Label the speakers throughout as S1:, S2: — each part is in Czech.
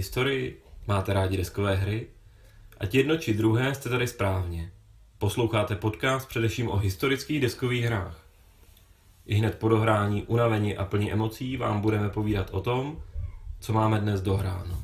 S1: Historii? Máte rádi deskové hry? Ať jedno či druhé jste tady správně. Posloucháte podcast především o historických deskových hrách. I hned po dohrání, unavení a plní emocí vám budeme povídat o tom, co máme dnes dohráno.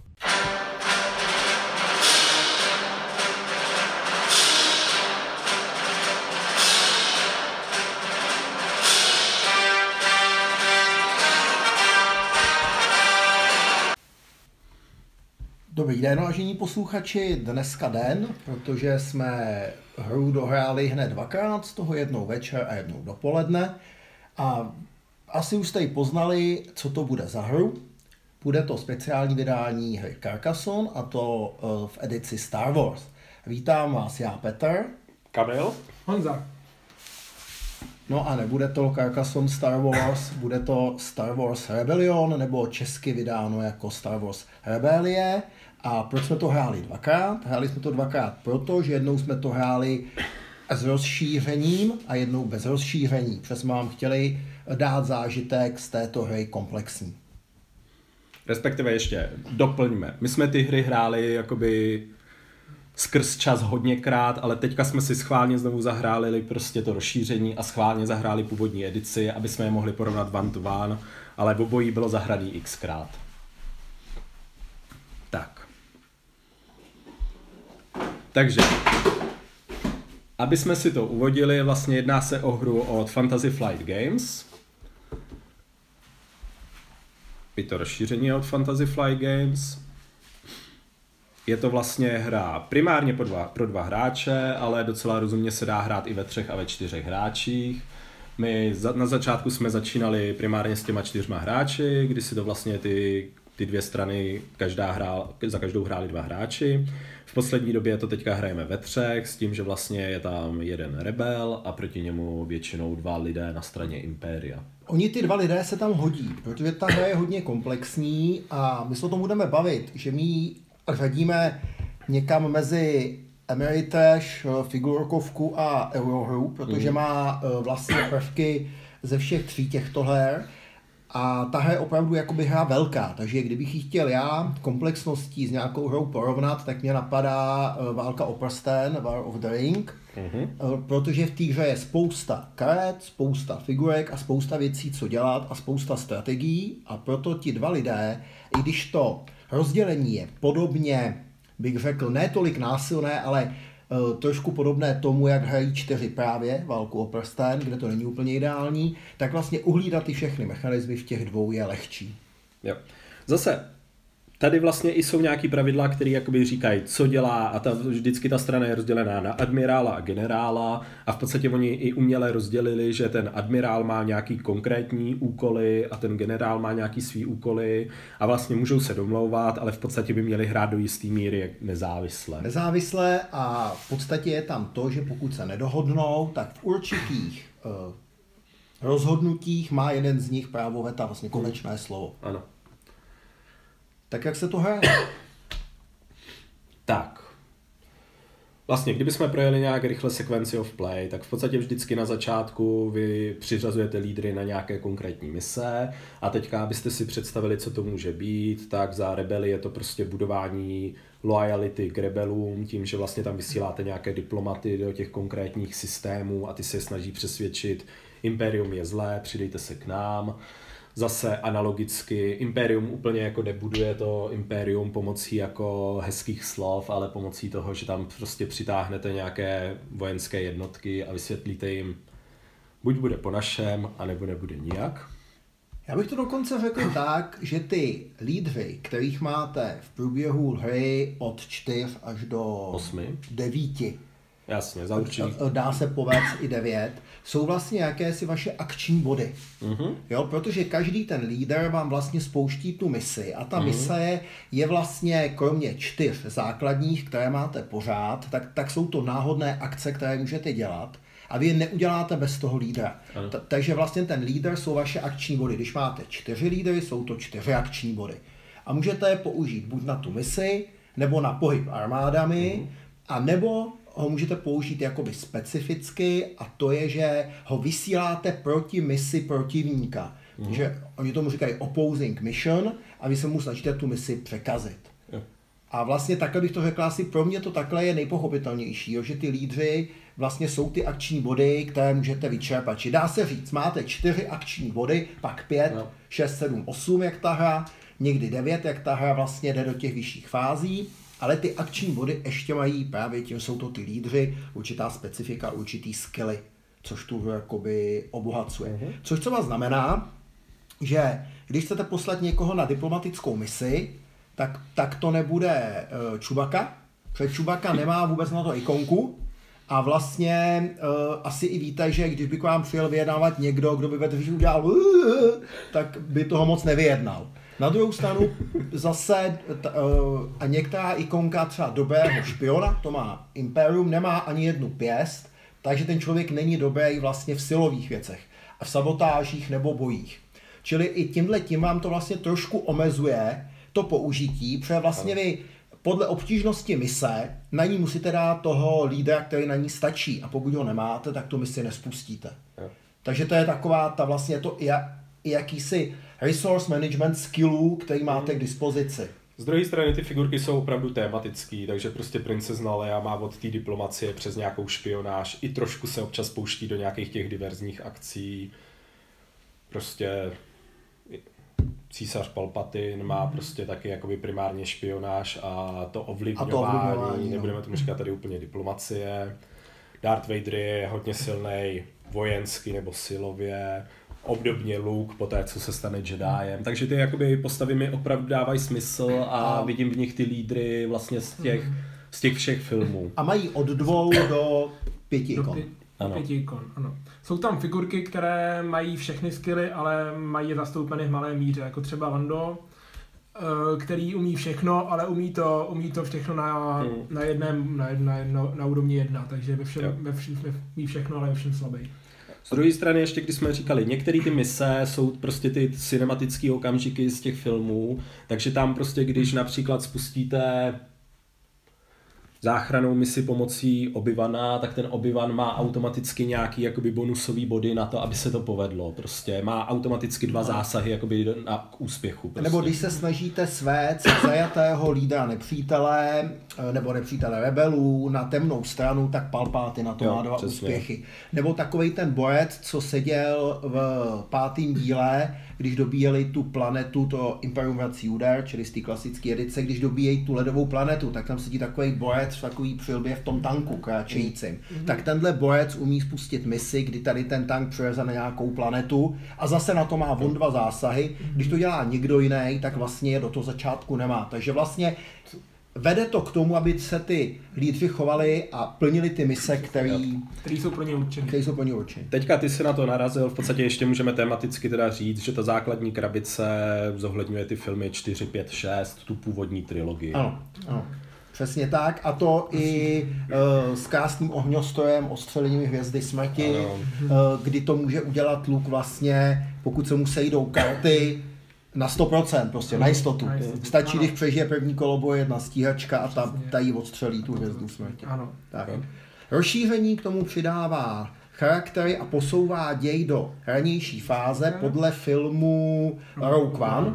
S2: Dobrý den, vážení posluchači, dneska den, protože jsme hru dohráli hned dvakrát, z toho jednou večer a jednou dopoledne. A asi už jste ji poznali, co to bude za hru. Bude to speciální vydání hry Carcassonne a to eh, v edici Star Wars. Vítám vás já, Petr.
S3: Kamil.
S4: Honza.
S2: No a nebude to Carcassonne Star Wars, bude to Star Wars Rebellion, nebo česky vydáno jako Star Wars Rebelie. A proč jsme to hráli dvakrát? Hráli jsme to dvakrát proto, že jednou jsme to hráli s rozšířením a jednou bez rozšíření. Protože jsme vám chtěli dát zážitek z této hry komplexní.
S3: Respektive ještě doplňme. My jsme ty hry hráli jakoby skrz čas hodněkrát, ale teďka jsme si schválně znovu zahráli prostě to rozšíření a schválně zahráli původní edici, aby jsme je mohli porovnat one to one, ale v obojí bylo zahraný xkrát. Tak. Takže, aby jsme si to uvodili, vlastně jedná se o hru od Fantasy Flight Games. Je to rozšíření od Fantasy Flight Games. Je to vlastně hra primárně pro dva, pro dva hráče, ale docela rozumně se dá hrát i ve třech a ve čtyřech hráčích. My za, na začátku jsme začínali primárně s těma čtyřma hráči, kdy si to vlastně ty, ty dvě strany každá hrál, za každou hráli dva hráči. V poslední době to teďka hrajeme ve třech, s tím, že vlastně je tam jeden rebel a proti němu většinou dva lidé na straně Impéria.
S2: Oni ty dva lidé se tam hodí, protože ta hra je hodně komplexní a my se o tom budeme bavit, že my řadíme někam mezi Ameritrash, figurkovku a Eurohru, protože má eh, vlastně prvky ze všech tří těchto her. A ta hra je opravdu jakoby hra velká, takže kdybych ji chtěl já komplexností s nějakou hrou porovnat, tak mě napadá uh, Válka o prsten, War of the Ring, mm-hmm. protože v té hře je spousta karet, spousta figurek a spousta věcí, co dělat a spousta strategií a proto ti dva lidé, i když to rozdělení je podobně, bych řekl, ne tolik násilné, ale Eh, trošku podobné tomu, jak hrají čtyři právě válku o prsten, kde to není úplně ideální, tak vlastně uhlídat ty všechny mechanismy v těch dvou je lehčí.
S3: Jo. Zase, tady vlastně i jsou nějaký pravidla, které jakoby říkají, co dělá a ta, vždycky ta strana je rozdělená na admirála a generála a v podstatě oni i uměle rozdělili, že ten admirál má nějaký konkrétní úkoly a ten generál má nějaký svý úkoly a vlastně můžou se domlouvat, ale v podstatě by měli hrát do jisté míry nezávisle.
S2: Nezávisle a v podstatě je tam to, že pokud se nedohodnou, tak v určitých uh, rozhodnutích má jeden z nich právo veta, vlastně konečné slovo.
S3: Ano.
S2: Tak jak se to hraje?
S3: Tak. Vlastně, kdybychom projeli nějak rychle sekvenci of play, tak v podstatě vždycky na začátku vy přiřazujete lídry na nějaké konkrétní mise a teďka, abyste si představili, co to může být, tak za rebeli je to prostě budování loyalty k rebelům, tím, že vlastně tam vysíláte nějaké diplomaty do těch konkrétních systémů a ty se snaží přesvědčit, Imperium je zlé, přidejte se k nám zase analogicky Imperium úplně jako nebuduje to Imperium pomocí jako hezkých slov, ale pomocí toho, že tam prostě přitáhnete nějaké vojenské jednotky a vysvětlíte jim, buď bude po našem, anebo nebude nijak.
S2: Já bych to dokonce řekl tak, že ty lídry, kterých máte v průběhu hry od 4 až do
S3: Osmi.
S2: 9,
S3: Jasně, za určitý.
S2: dá se povést i 9, jsou vlastně jakési vaše akční body.
S3: Mhm.
S2: Jo, protože každý ten líder vám vlastně spouští tu misi a ta mise je vlastně kromě čtyř základních, které máte pořád, tak, tak jsou to náhodné akce, které můžete dělat a vy je neuděláte bez toho lídra. Ta- takže vlastně ten líder jsou vaše akční body. Když máte čtyři lídry, jsou to čtyři akční body. A můžete je použít buď na tu misi, nebo na pohyb armádami, a nebo ho můžete použít jakoby specificky a to je, že ho vysíláte proti misi protivníka. Mm. Že oni tomu říkají opposing mission a vy se mu snažíte tu misi překazit. A vlastně takhle bych to řekl, asi pro mě to takhle je nejpochopitelnější, jo, že ty lídři vlastně jsou ty akční body, které můžete vyčerpat. Či dá se říct, máte čtyři akční body, pak pět,
S3: No.
S2: šest, sedm, osm, jak ta hra, někdy devět, jak ta hra vlastně jde do těch vyšších fází, ale ty akční body ještě mají právě tím, jsou to ty lídři, určitá specifika, určitý skilly, což tu jakoby obohacuje. Což třeba znamená, že když chcete poslat někoho na diplomatickou misi, tak, tak to nebude uh, Čubaka, protože Čubaka nemá vůbec na to ikonku a vlastně uh, asi i víte, že když by k vám přijel vyjednávat někdo, kdo by ve udělal "Uh", tak by toho moc nevyjednal. Na druhou stranu zase t, uh, a některá ikonka třeba dobrého špiona, to má Imperium, nemá ani jednu pěst, takže ten člověk není dobrý vlastně v silových věcech a v sabotážích nebo bojích. Čili i tímhle tím vám to vlastně trošku omezuje to použití, protože vlastně vy podle obtížnosti mise na ní musíte dát toho lídra, který na ní stačí a pokud ho nemáte, tak tu misi nespustíte. Takže to je taková ta vlastně to i, jakýsi resource management skillů, který máte k dispozici.
S3: Z druhé strany ty figurky jsou opravdu tematický, takže prostě princezna Leia má od té diplomacie přes nějakou špionáž, i trošku se občas pouští do nějakých těch diverzních akcí. Prostě císař Palpatine má prostě taky jakoby primárně špionáž a to ovlivňování,
S2: ovlivňování, no.
S3: nebudeme tomu říkat tady úplně diplomacie. Darth Vader je hodně silný vojensky nebo silově, obdobně Luke po té, co se stane Jediem. Takže ty jakoby postavy mi opravdu dávají smysl a vidím v nich ty lídry vlastně z těch, z těch všech filmů.
S2: A mají od dvou do pěti
S4: Do
S2: ikon.
S4: pě-
S3: Ano.
S4: pěti ikon, ano. Jsou tam figurky, které mají všechny skily, ale mají je zastoupeny v malé míře, jako třeba Vando, eh, který umí všechno, ale umí to, umí to všechno na,
S3: Hmm.
S4: na jedném, na, na, na, na úrovni jedna, takže ve všem,
S3: Jo.
S4: ve všem, ve, umí všechno, ale je ve všem slabý.
S3: Z druhé strany ještě, když jsme říkali, některé ty mise jsou prostě ty cinematické okamžiky z těch filmů, takže tam prostě, když například spustíte záchranou misi pomocí Obyvana, tak ten Obyvan má automaticky nějaký jakoby bonusový body na to, aby se to povedlo. Prostě má automaticky dva zásahy jakoby na, k úspěchu. Prostě.
S2: Nebo když se snažíte svést zajatého lídra nepřítele eh, nebo nepřítele rebelů na temnou stranu, tak Palpáty na to
S3: Jo,
S2: má dva
S3: přesně.
S2: úspěchy. Nebo takový ten borec, co seděl v pátém díle, když dobíjeli tu planetu, to Imperium vrací úder, čili z té klasické edice, když dobíjejí tu ledovou planetu, tak tam sedí takový borec v takový přilbě v tom tanku kráčejícím.
S3: Mhm.
S2: Tak tenhle borec umí spustit misi, kdy tady ten tank přejeze na nějakou planetu a zase na to má on dva zásahy. Když to dělá někdo jiný, tak vlastně je do toho začátku nemá. Takže vlastně vede to k tomu, aby se ty lídři chovali a plnili ty mise, které
S4: Který jsou pro ně určený.
S2: jsou pro ně určeny.
S3: Teďka ty se na to narazil, v podstatě ještě můžeme tematicky teda říct, že ta základní krabice zohledňuje ty filmy 4, 5, 6, tu původní trilogii.
S2: Ano, ano. Přesně tak. A to i uh, s krásným ohňostrojem, ostřelením hvězdy smrti,
S3: Ano.
S2: uh, kdy to může udělat luk vlastně, pokud se mu sejdou karty, na 100%, prostě na jistotu.
S4: Na jistotu.
S2: Stačí,
S4: Ano.
S2: když přežije první kolo, je jedna stíhačka a ta,
S4: Přesně.
S2: ta jí odstřelí tu hvězdu smrti.
S4: Ano.
S2: Tak. Rozšíření k tomu přidává charaktery a posouvá děj do ranější fáze podle filmu Rogue One.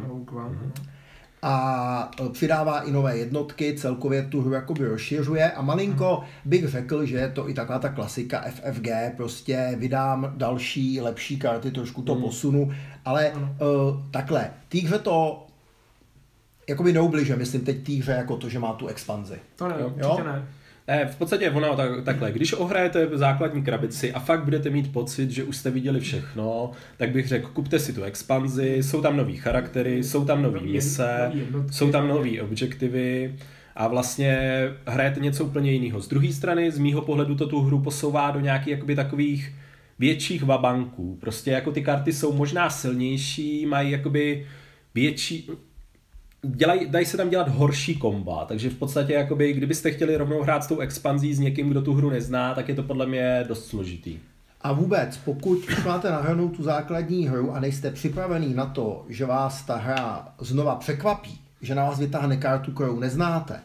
S2: A e, přidává i nové jednotky, celkově tu hru jakoby rozšiřuje a malinko bych řekl, že je to i taková ta klasika FFG, prostě vydám další, lepší karty, trošku to posunu, ale uh, takhle, hře to jakoby neubliže, myslím teď hře jako to, že má tu expanzi.
S4: To ne,
S3: Jo.
S4: určitě ne.
S3: Ne, v podstatě ono tak, takhle, když ohrajete základní krabici a fakt budete mít pocit, že už jste viděli všechno, tak bych řekl, kupte si tu expanzi, jsou tam nový charaktery, jsou tam nový mise, jsou tam nový objektivy a vlastně hrajete něco úplně jiného. Z druhé strany, z mýho pohledu to tu hru posouvá do nějakých jakoby takových větších vabanků. Prostě jako ty karty jsou možná silnější, mají jakoby větší, dělaj, dají se tam dělat horší komba, takže v podstatě, jakoby, kdybyste chtěli rovnou hrát s tou expanzí s někým, kdo tu hru nezná, tak je to podle mě dost složitý.
S2: A vůbec, pokud máte nahranou tu základní hru a nejste připravený na to, že vás ta hra znova překvapí, že na vás vytáhne kartu, kterou neznáte,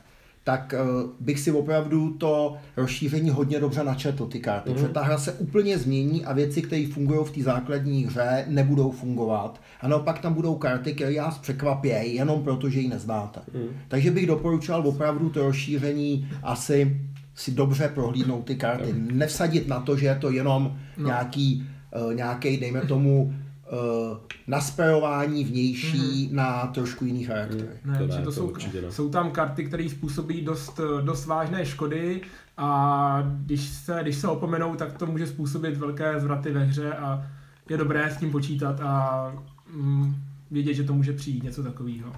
S2: tak uh, bych si opravdu to rozšíření hodně dobře načetl, ty karty. Mm-hmm. Protože ta hra se úplně změní a věci, které fungují v té základní hře, nebudou fungovat. A naopak tam budou karty, které vás překvapí, jenom proto, že ji neznáte. Mm. Takže bych doporučoval opravdu to rozšíření asi si dobře prohlídnout ty karty. Nevsadit na to, že je to jenom no. nějaký, uh, nějaký, dejme tomu, uh, nasperování vnější mm-hmm. na trošku jiný charakter.
S4: Ne, to, ne, to, to jsou, jsou tam karty, které způsobí dost, dost vážné škody a když se, když se opomenou, tak to může způsobit velké zvraty ve hře a je dobré s tím počítat a mm, vědět, že to může přijít něco takového.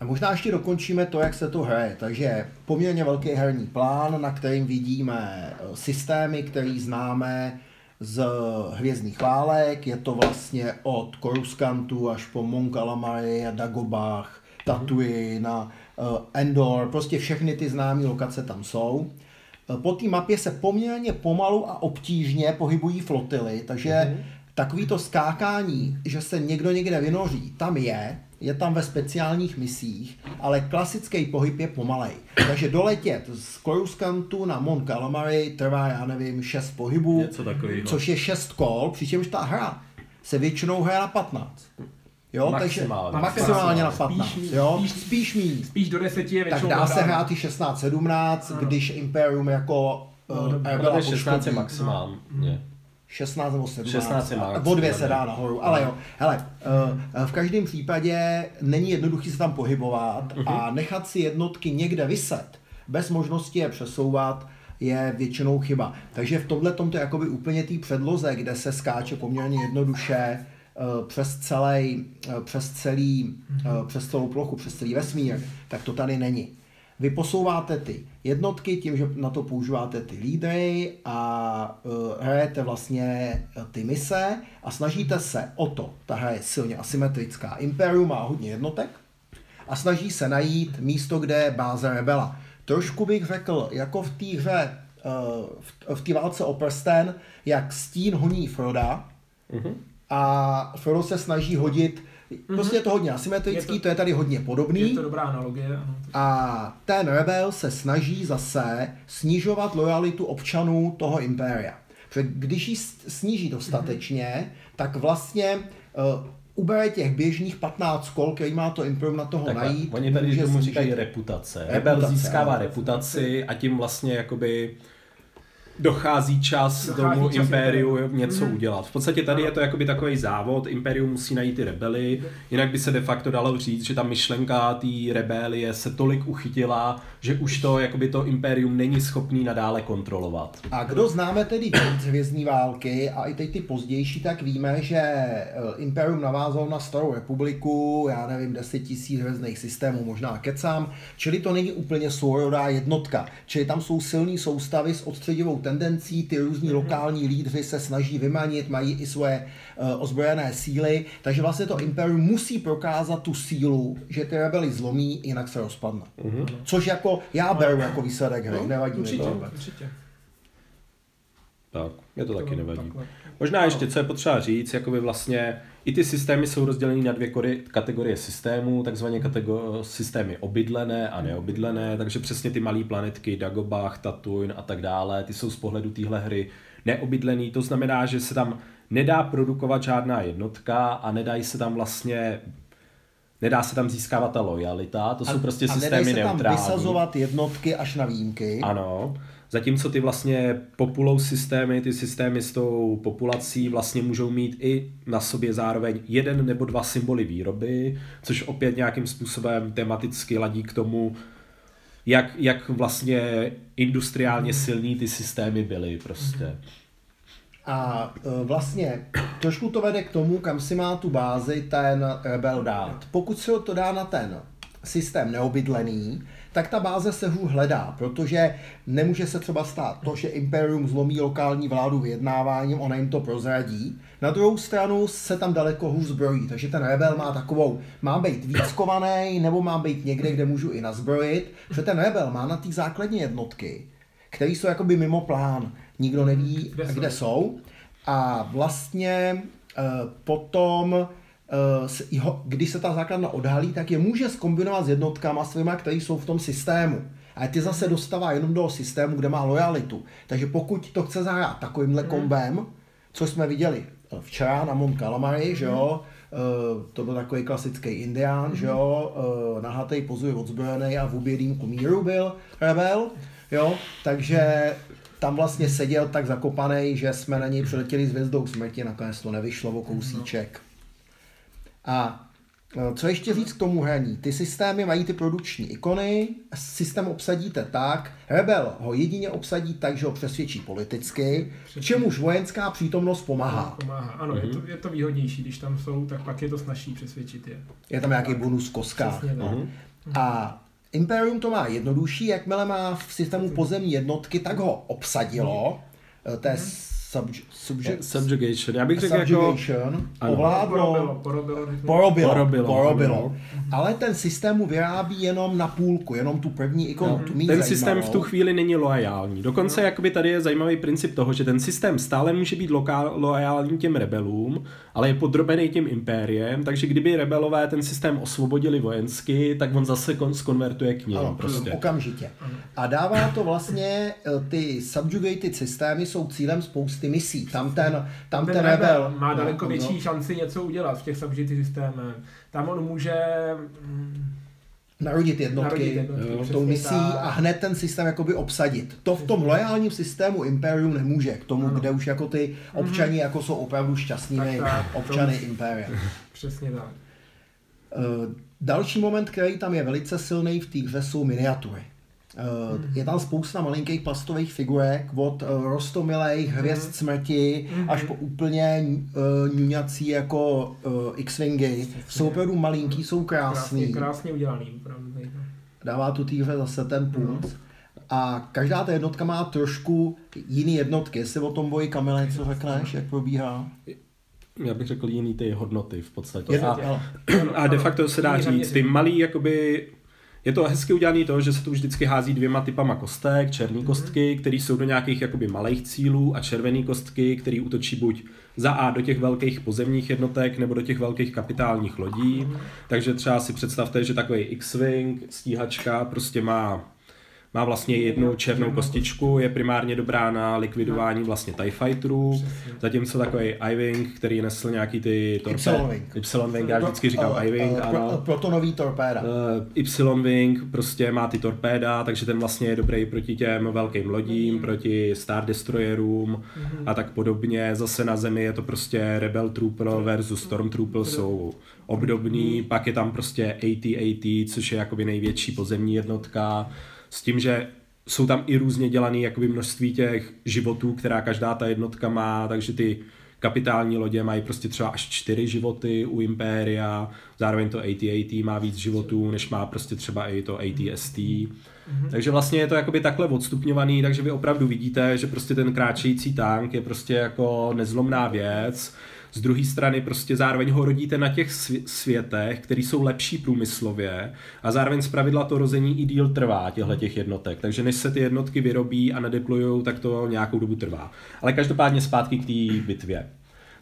S2: A možná ještě dokončíme to, jak se to hraje. Takže poměrně velký herní plán, na kterým vidíme eh, systémy, který známe z Hvězdných válek. Je to vlastně od Koruskantu až po Mon Calamari a Dagobah, Tatooine a uh, Endor. Prostě všechny ty známé lokace tam jsou. Eh, po té mapě se poměrně pomalu a obtížně pohybují flotily, takže mm-hmm. takový to skákání, že se někdo někde vynoří, tam je, je tam ve speciálních misích, ale klasický pohyb je pomalej. Takže doletět z Coruscantu na Mon Calamari trvá, já nevím, 6 pohybů,
S3: Něco takový,
S2: což je 6 kol, přičemž ta hra se většinou hraje na 15. Jo,
S3: maximálně.
S2: takže maximálně na 15. Spíš, jo? spíš, spíš míň.
S4: Spíš do 10 je
S2: Tak dá se hrát i 16-17, když Imperium jako
S3: no, uh, 16 je maximálně. No.
S2: 16 nebo 17.
S3: 16 je max,
S2: o dvě se dá nahoru. Ale jo, hele, uh, v každém případě není jednoduchý se tam pohybovat a nechat si jednotky někde vyset bez možnosti je přesouvat je většinou chyba. Takže v tomhle tomto jakoby úplně té předloze, kde se skáče poměrně jednoduše uh, přes celý, přes celý, přes celou plochu, přes celý vesmír, tak to tady není. Vy posouváte ty jednotky tím, že na to používáte ty lídry a uh, hrajete vlastně e, ty mise a snažíte se o to, ta hra je silně asymetrická. Imperium má hodně jednotek a snaží se najít místo, kde je báze rebela. Trošku bych řekl, jako v té hře, uh, v, v té válce o prsten, jak stín honí Froda mm-hmm. a Frodo se snaží hodit Mm-hmm. Prostě je to hodně asymetrický, je to, to je tady hodně podobný.
S4: Je to dobrá analogie. Ano.
S2: A ten rebel se snaží zase snižovat lojalitu občanů toho impéria. Protože když ji sníží dostatečně, mm-hmm. tak vlastně uh, ubere těch běžných 15 kol, který má to Imperium na toho Takhle, najít.
S3: Oni tady tomu říkají reputace. Rebel reputace, získává ano. reputaci a tím vlastně jakoby dochází čas dochází tomu čas impériu impériu něco mm. udělat. V podstatě tady je to jakoby takový závod, impérium musí najít ty rebely, jinak by se de facto dalo říct, že ta myšlenka té rebelie se tolik uchytila, že už to jakoby to impérium není schopný nadále kontrolovat.
S2: A kdo známe tedy hvězdní války a i teď ty pozdější, tak víme, že eh, impérium navázalo na starou republiku, já nevím, 10 tisíc hvězdných systémů, možná kecám, čili to není úplně sourodá jednotka, čili tam jsou silné soustavy s odstředivou tendencí, ty různí mm-hmm. lokální lídři se snaží vymanit, mají i svoje uh, ozbrojené síly, takže vlastně to imperium musí prokázat tu sílu, že ty rebely zlomí, jinak se rozpadne. Mm-hmm. Což jako já beru jako výsledek hry, no, nevadí
S4: určitě,
S2: mi
S4: to. Určitě.
S3: Tak, mě to, to taky nevadí. Takhle. Možná ještě, co je potřeba říct, jako by vlastně i ty systémy jsou rozděleny na dvě kategorie systémů, takzvané kategor- systémy obydlené a neobydlené, takže přesně ty malé planetky, Dagobah, Tatooine a tak dále, ty jsou z pohledu téhle hry neobydlený, to znamená, že se tam nedá produkovat žádná jednotka a nedají se tam vlastně nedá se tam získávat ta lojalita, to a, jsou prostě a systémy neutrální. A
S2: tam vysazovat jednotky až na výjimky.
S3: Ano. Zatímco ty vlastně populou systémy, ty systémy s tou populací vlastně můžou mít i na sobě zároveň jeden nebo dva symboly výroby, což opět nějakým způsobem tematicky ladí k tomu, jak, jak vlastně industriálně silný ty systémy byly prostě.
S2: A e, vlastně trošku to vede k tomu, kam si má tu bázi ten rebel dát. Pokud se ho to dá na ten systém neobydlený, tak ta báze se hůř hledá, protože nemůže se třeba stát to, že Imperium zlomí lokální vládu vyjednáváním, ona jim to prozradí. Na druhou stranu se tam daleko hůř zbrojí, takže ten rebel má takovou, má být výckovaný, nebo má být někde, kde můžu i nazbrojit, že ten rebel má na té základní jednotky, které jsou jakoby mimo plán, nikdo neví, kde, kde jsou. A vlastně uh, potom když se ta základna odhalí, tak je může skombinovat s jednotkama svýma, které jsou v tom systému. Ale ty zase dostává jenom do systému, kde má lojalitu. Takže pokud to chce zahrát takovýmhle kombem, co jsme viděli včera na Mont Calamari, že jo, Uh, to byl takový klasický indián, že jo, nahatej, pozuje odzbrojený a v obědýmku míru byl rebel, jo, takže tam vlastně seděl tak zakopaný, že jsme na něj přiletěli s hvězdou smrti, nakonec to nevyšlo o kousíček. A e, co ještě říct k tomu hraní? Ty systémy mají ty produkční ikony, systém obsadíte tak, Rebel ho jedině obsadí tak, že ho přesvědčí politicky, Přesně. čemuž vojenská přítomnost pomáhá.
S4: Pomáhá, ano, mm-hmm. je, to, mhm. je to výhodnější, když tam jsou, tak pak je to snažší přesvědčit je.
S2: Je tam nějaký bonus koska. Přesně, mm-hmm. A Imperium to má jednodušší, jakmile má v systému pozemní jednotky, tak ho obsadilo. Mm. To je
S3: Subj- subj- subjugation. Já bych řekl jako...
S2: Ovládlo, porobilo, porobilo, porobilo, porobilo, porobilo. Ale ten systém mu vyrábí jenom na půlku, jenom tu první ikonu. No, tu
S3: ten zajímavou. systém v tu chvíli není loajální. Dokonce no. jakoby tady je zajímavý princip toho, že ten systém stále může být loka- loajální těm rebelům, ale je podrobený tím impériem, takže kdyby rebelové ten systém osvobodili vojensky, tak on zase kon- skonvertuje k ním. Ano, prostě.
S2: okamžitě. A dává to vlastně, eh, ty subjugated systémy jsou cílem spousty spousty misí. Tam ten, tam ten, ten rebel,
S4: má daleko no, větší no. šanci něco udělat v těch subjity systémech. Tam on může
S2: mm, narodit jednotky, narodit jednotky tou misí a hned ten systém jakoby obsadit. To v tom lojálním systému Imperium nemůže, k tomu, ano. kde už jako ty mhm. občani mm-hmm. jako jsou opravdu šťastnými tak, tak, občany to... Imperia.
S4: Přesně tak.
S2: Uh, další moment, který tam je velice silný v té hře, jsou miniatury. Uh, je tam spousta malinkých plastových figurek, od uh, rostomilých hvězd mm. smrti mm-hmm. až po úplně uh, ňuňací jako uh, X-Wingy. Jsou opravdu malinký, jsou krásný.
S4: Krásně, krásně udělaný. Opravdu.
S2: Dává tu týře zase ten punc. Mm. A každá ta jednotka má trošku jiný jednotky. Jestli o tom boji Kamile něco řekneš, jak probíhá?
S3: já bych řekl jiný ty hodnoty v podstatě. A, a de facto se dá říct, ty malý jakoby je to hezky udělané to, že se tu vždycky hází dvěma typama kostek, černé mm-hmm. kostky, které jsou do nějakých jakoby malých cílů a červené kostky, které útočí buď za A do těch velkých pozemních jednotek nebo do těch velkých kapitálních lodí. Mm-hmm. Takže třeba si představte, že takový X-Wing, stíhačka prostě má má vlastně jednu černou kostičku, je primárně dobrá na likvidování vlastně TIE Fighterů, zatímco takový I-Wing, který nesl nějaký ty
S2: torpédy.
S3: Y-Wing. já vždycky říkám I-Wing, ano.
S2: Protonový torpéda.
S3: Y-Wing prostě má ty torpéda, takže ten vlastně je dobrý proti těm velkým lodím, mhm. proti Star Destroyerům mhm. a tak podobně. Zase na zemi je to prostě Rebel Trooper versus Stormtrooper jsou obdobný, mhm. pak je tam prostě AT-AT, což je jakoby největší pozemní jednotka, s tím, že jsou tam i různě dělané jakoby množství těch životů, která každá ta jednotka má, takže ty kapitální lodě mají prostě třeba až čtyři životy u Impéria, zároveň to AT-AT má víc životů, než má prostě třeba i to ATST. Mm-hmm. Takže vlastně je to jakoby takhle odstupňovaný, takže vy opravdu vidíte, že prostě ten kráčející tank je prostě jako nezlomná věc, z druhé strany prostě zároveň ho rodíte na těch světech, které jsou lepší průmyslově a zároveň zpravidla to rození i díl trvá těchto těch jednotek. Takže než se ty jednotky vyrobí a nedeplujou, tak to nějakou dobu trvá. Ale každopádně zpátky k té bitvě.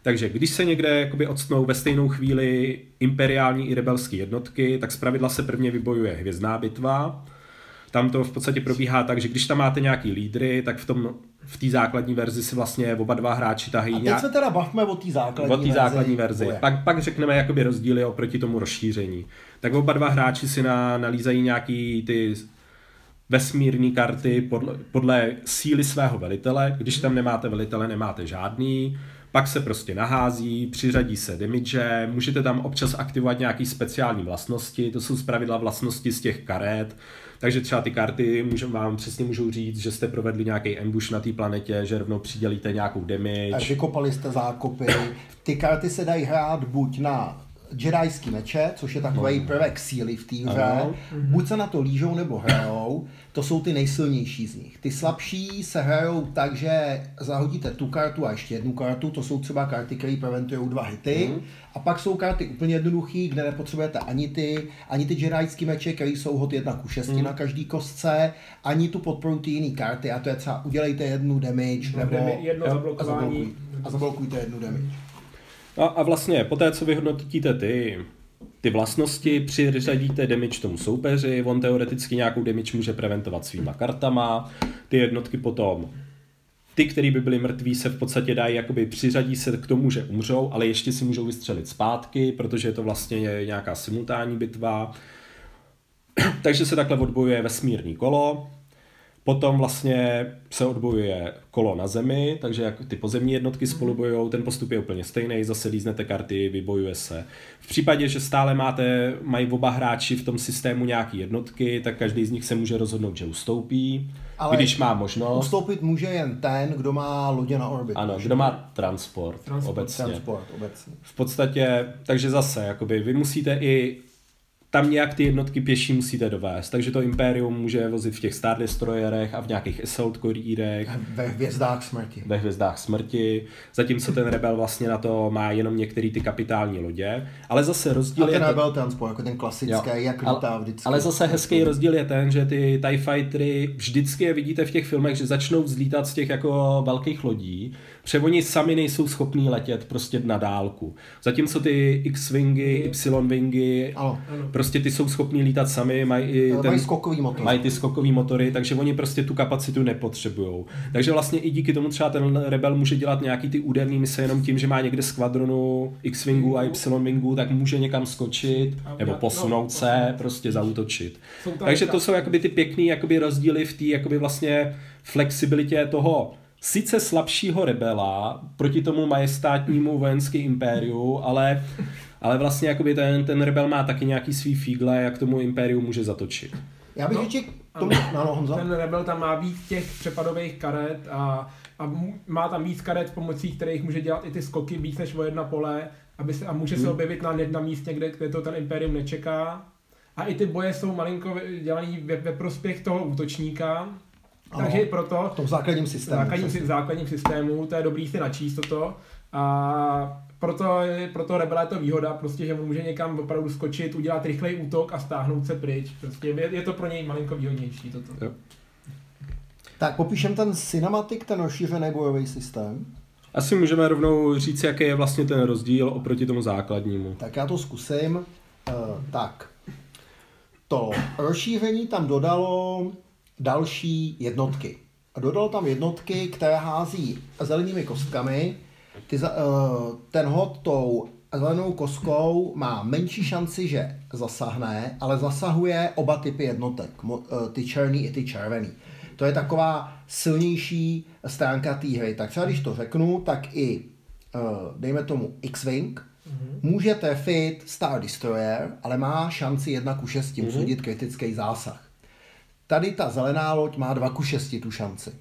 S3: Takže když se někde jakoby odstnou ve stejnou chvíli imperiální i rebelské jednotky, tak zpravidla se prvně vybojuje hvězdná bitva, tam to v podstatě probíhá tak, že když tam máte nějaký lídry, tak v tom v té základní verzi si vlastně oba dva hráči tahají. A
S2: teď nějak... se teda bavme o té základní, o
S3: verzi. základní verzi. Pak, pak řekneme jakoby rozdíly oproti tomu rozšíření. Tak oba dva hráči si na, nalízají nějaký ty vesmírné karty podle, podle síly svého velitele. Když tam nemáte velitele, nemáte žádný. Pak se prostě nahází, přiřadí se damage, můžete tam občas aktivovat nějaké speciální vlastnosti, to jsou zpravidla vlastnosti z těch karet, takže třeba ty karty můžu, vám přesně můžou říct, že jste provedli nějaký ambush na té planetě, že rovnou přidělíte nějakou damage.
S2: A vykopali jste zákopy. Ty karty se dají hrát buď na jedajský meče, což je takový no. prvek síly v té hře. Buď se na to lížou nebo hrajou, to jsou ty nejsilnější z nich. Ty slabší se hrajou tak, že zahodíte tu kartu a ještě jednu kartu, to jsou třeba karty, které preventují dva hity. Mm. A pak jsou karty úplně jednoduché, kde nepotřebujete ani ty, ani ty jedajské meče, které jsou hod 1 ku 6 mm. na každý kostce, ani tu podporu ty jiné karty. A to je třeba udělejte jednu damage, nebo
S4: jedno zablokování.
S2: A zablokujte jednu damage.
S3: A, a vlastně, po té, co vyhodnotíte ty ty vlastnosti, přiřadíte damage tomu soupeři, on teoreticky nějakou damage může preventovat svýma kartama, ty jednotky potom ty, který by byli mrtví, se v podstatě dají, jakoby přiřadí se k tomu, že umřou, ale ještě si můžou vystřelit zpátky, protože je to vlastně nějaká simultánní bitva. Takže se takhle odbojuje vesmírný kolo. Potom vlastně se odbojuje kolo na zemi, takže jak ty pozemní jednotky
S2: Mhm.
S3: spolu bojují, ten postup je úplně stejný, zase líznete karty, vybojuje se. V případě, že stále máte, mají oba hráči v tom systému nějaký jednotky, tak každý z nich se může rozhodnout, že ustoupí,
S2: Ale
S3: když má možnost.
S2: Ustoupit může jen ten, kdo má lodě na orbitu.
S3: Ano, kdo má transport,
S4: Transport,
S3: obecně.
S2: Transport obecně.
S3: V podstatě, takže zase, jakoby, vy musíte i tam nějak ty jednotky pěší musíte dovést, takže to Imperium může vozit v těch Star Destroyerech a v nějakých Assault Courierech,
S2: Ve hvězdách smrti.
S3: ve hvězdách smrti, zatímco ten Rebel vlastně na to má jenom některé ty kapitální lodě, ale zase rozdíl
S2: A
S3: je...
S2: ten
S3: to-
S2: Rebel Transport, jako ten klasický,
S3: Jo.
S2: jak
S3: Ale-
S2: lítá vždycky.
S3: Ale zase hezký rozdíl je ten, že ty TIE Fightery vždycky je vidíte v těch filmech, že začnou vzlítat z těch jako velkých lodí, protože oni sami nejsou schopní letět prostě na dálku. Zatímco ty X-Wingy, Y-Wingy,
S2: Ano.
S3: Prostě ty jsou schopní lítat sami, mají i
S2: Mají skokový motor.
S3: mají ty skokový motory, takže oni prostě tu kapacitu nepotřebují. Takže vlastně i díky tomu třeba ten Rebel může dělat nějaký ty úderný mise jenom tím, že má někde skvadronu X-Wingu a Y-Wingu, tak může někam skočit
S4: A
S3: nebo
S4: no,
S3: posunout se,
S4: posunout.
S3: prostě zautočit. Takže to jsou jakoby ty pěkný jakoby rozdíly v té jakoby vlastně flexibilitě toho sice slabšího rebela proti tomu majestátnímu vojenský impériu, ale, ale vlastně jakoby ten, ten rebel má taky nějaký svý fígle, jak tomu impériu může zatočit.
S2: Já bych
S4: No,
S2: ještě k tomu, no, no, Honzo.
S4: Ten Rebel tam má víc těch přepadových karet a, a má tam víc karet, pomocí kterých může dělat i ty skoky víc než o jedna pole aby se, a může
S3: Hmm.
S4: se objevit na, na místě, kde, kde to ten Imperium nečeká. A i ty boje jsou malinko dělaný ve, ve prospěch toho útočníka.
S2: Ano.
S4: Takže i proto
S2: V tom základním systému.
S4: základním, základním systému, to je dobrý si načíst toto. A proto, je- proto Rebela je to výhoda, prostě, že mu může někam opravdu skočit, udělat rychlej útok a stáhnout se pryč. Prostě je, je to pro něj malinko výhodnější toto.
S3: Jo.
S2: Tak popíšem ten cinematic, ten rozšířený bojový systém.
S3: Asi můžeme rovnou říct, jaký je vlastně ten rozdíl oproti tomu základnímu.
S2: Tak já to zkusím. Uh, tak, to rozšíření tam dodalo další jednotky. A dodalo tam jednotky, které hází zelenými kostkami. Ty za, uh, ten hod tou zelenou kostkou má menší šanci, že zasahne, ale zasahuje oba typy jednotek, uh, ty černý i ty červený. To je taková silnější stránka té hry. Tak třeba když to řeknu, tak i, uh, dejme tomu X-Wing, může trefit Star Destroyer, ale má šanci 1 ku 6
S3: Mhm.
S2: usoudit kritický zásah. Tady ta zelená loď má 2 ku 6 tu šanci.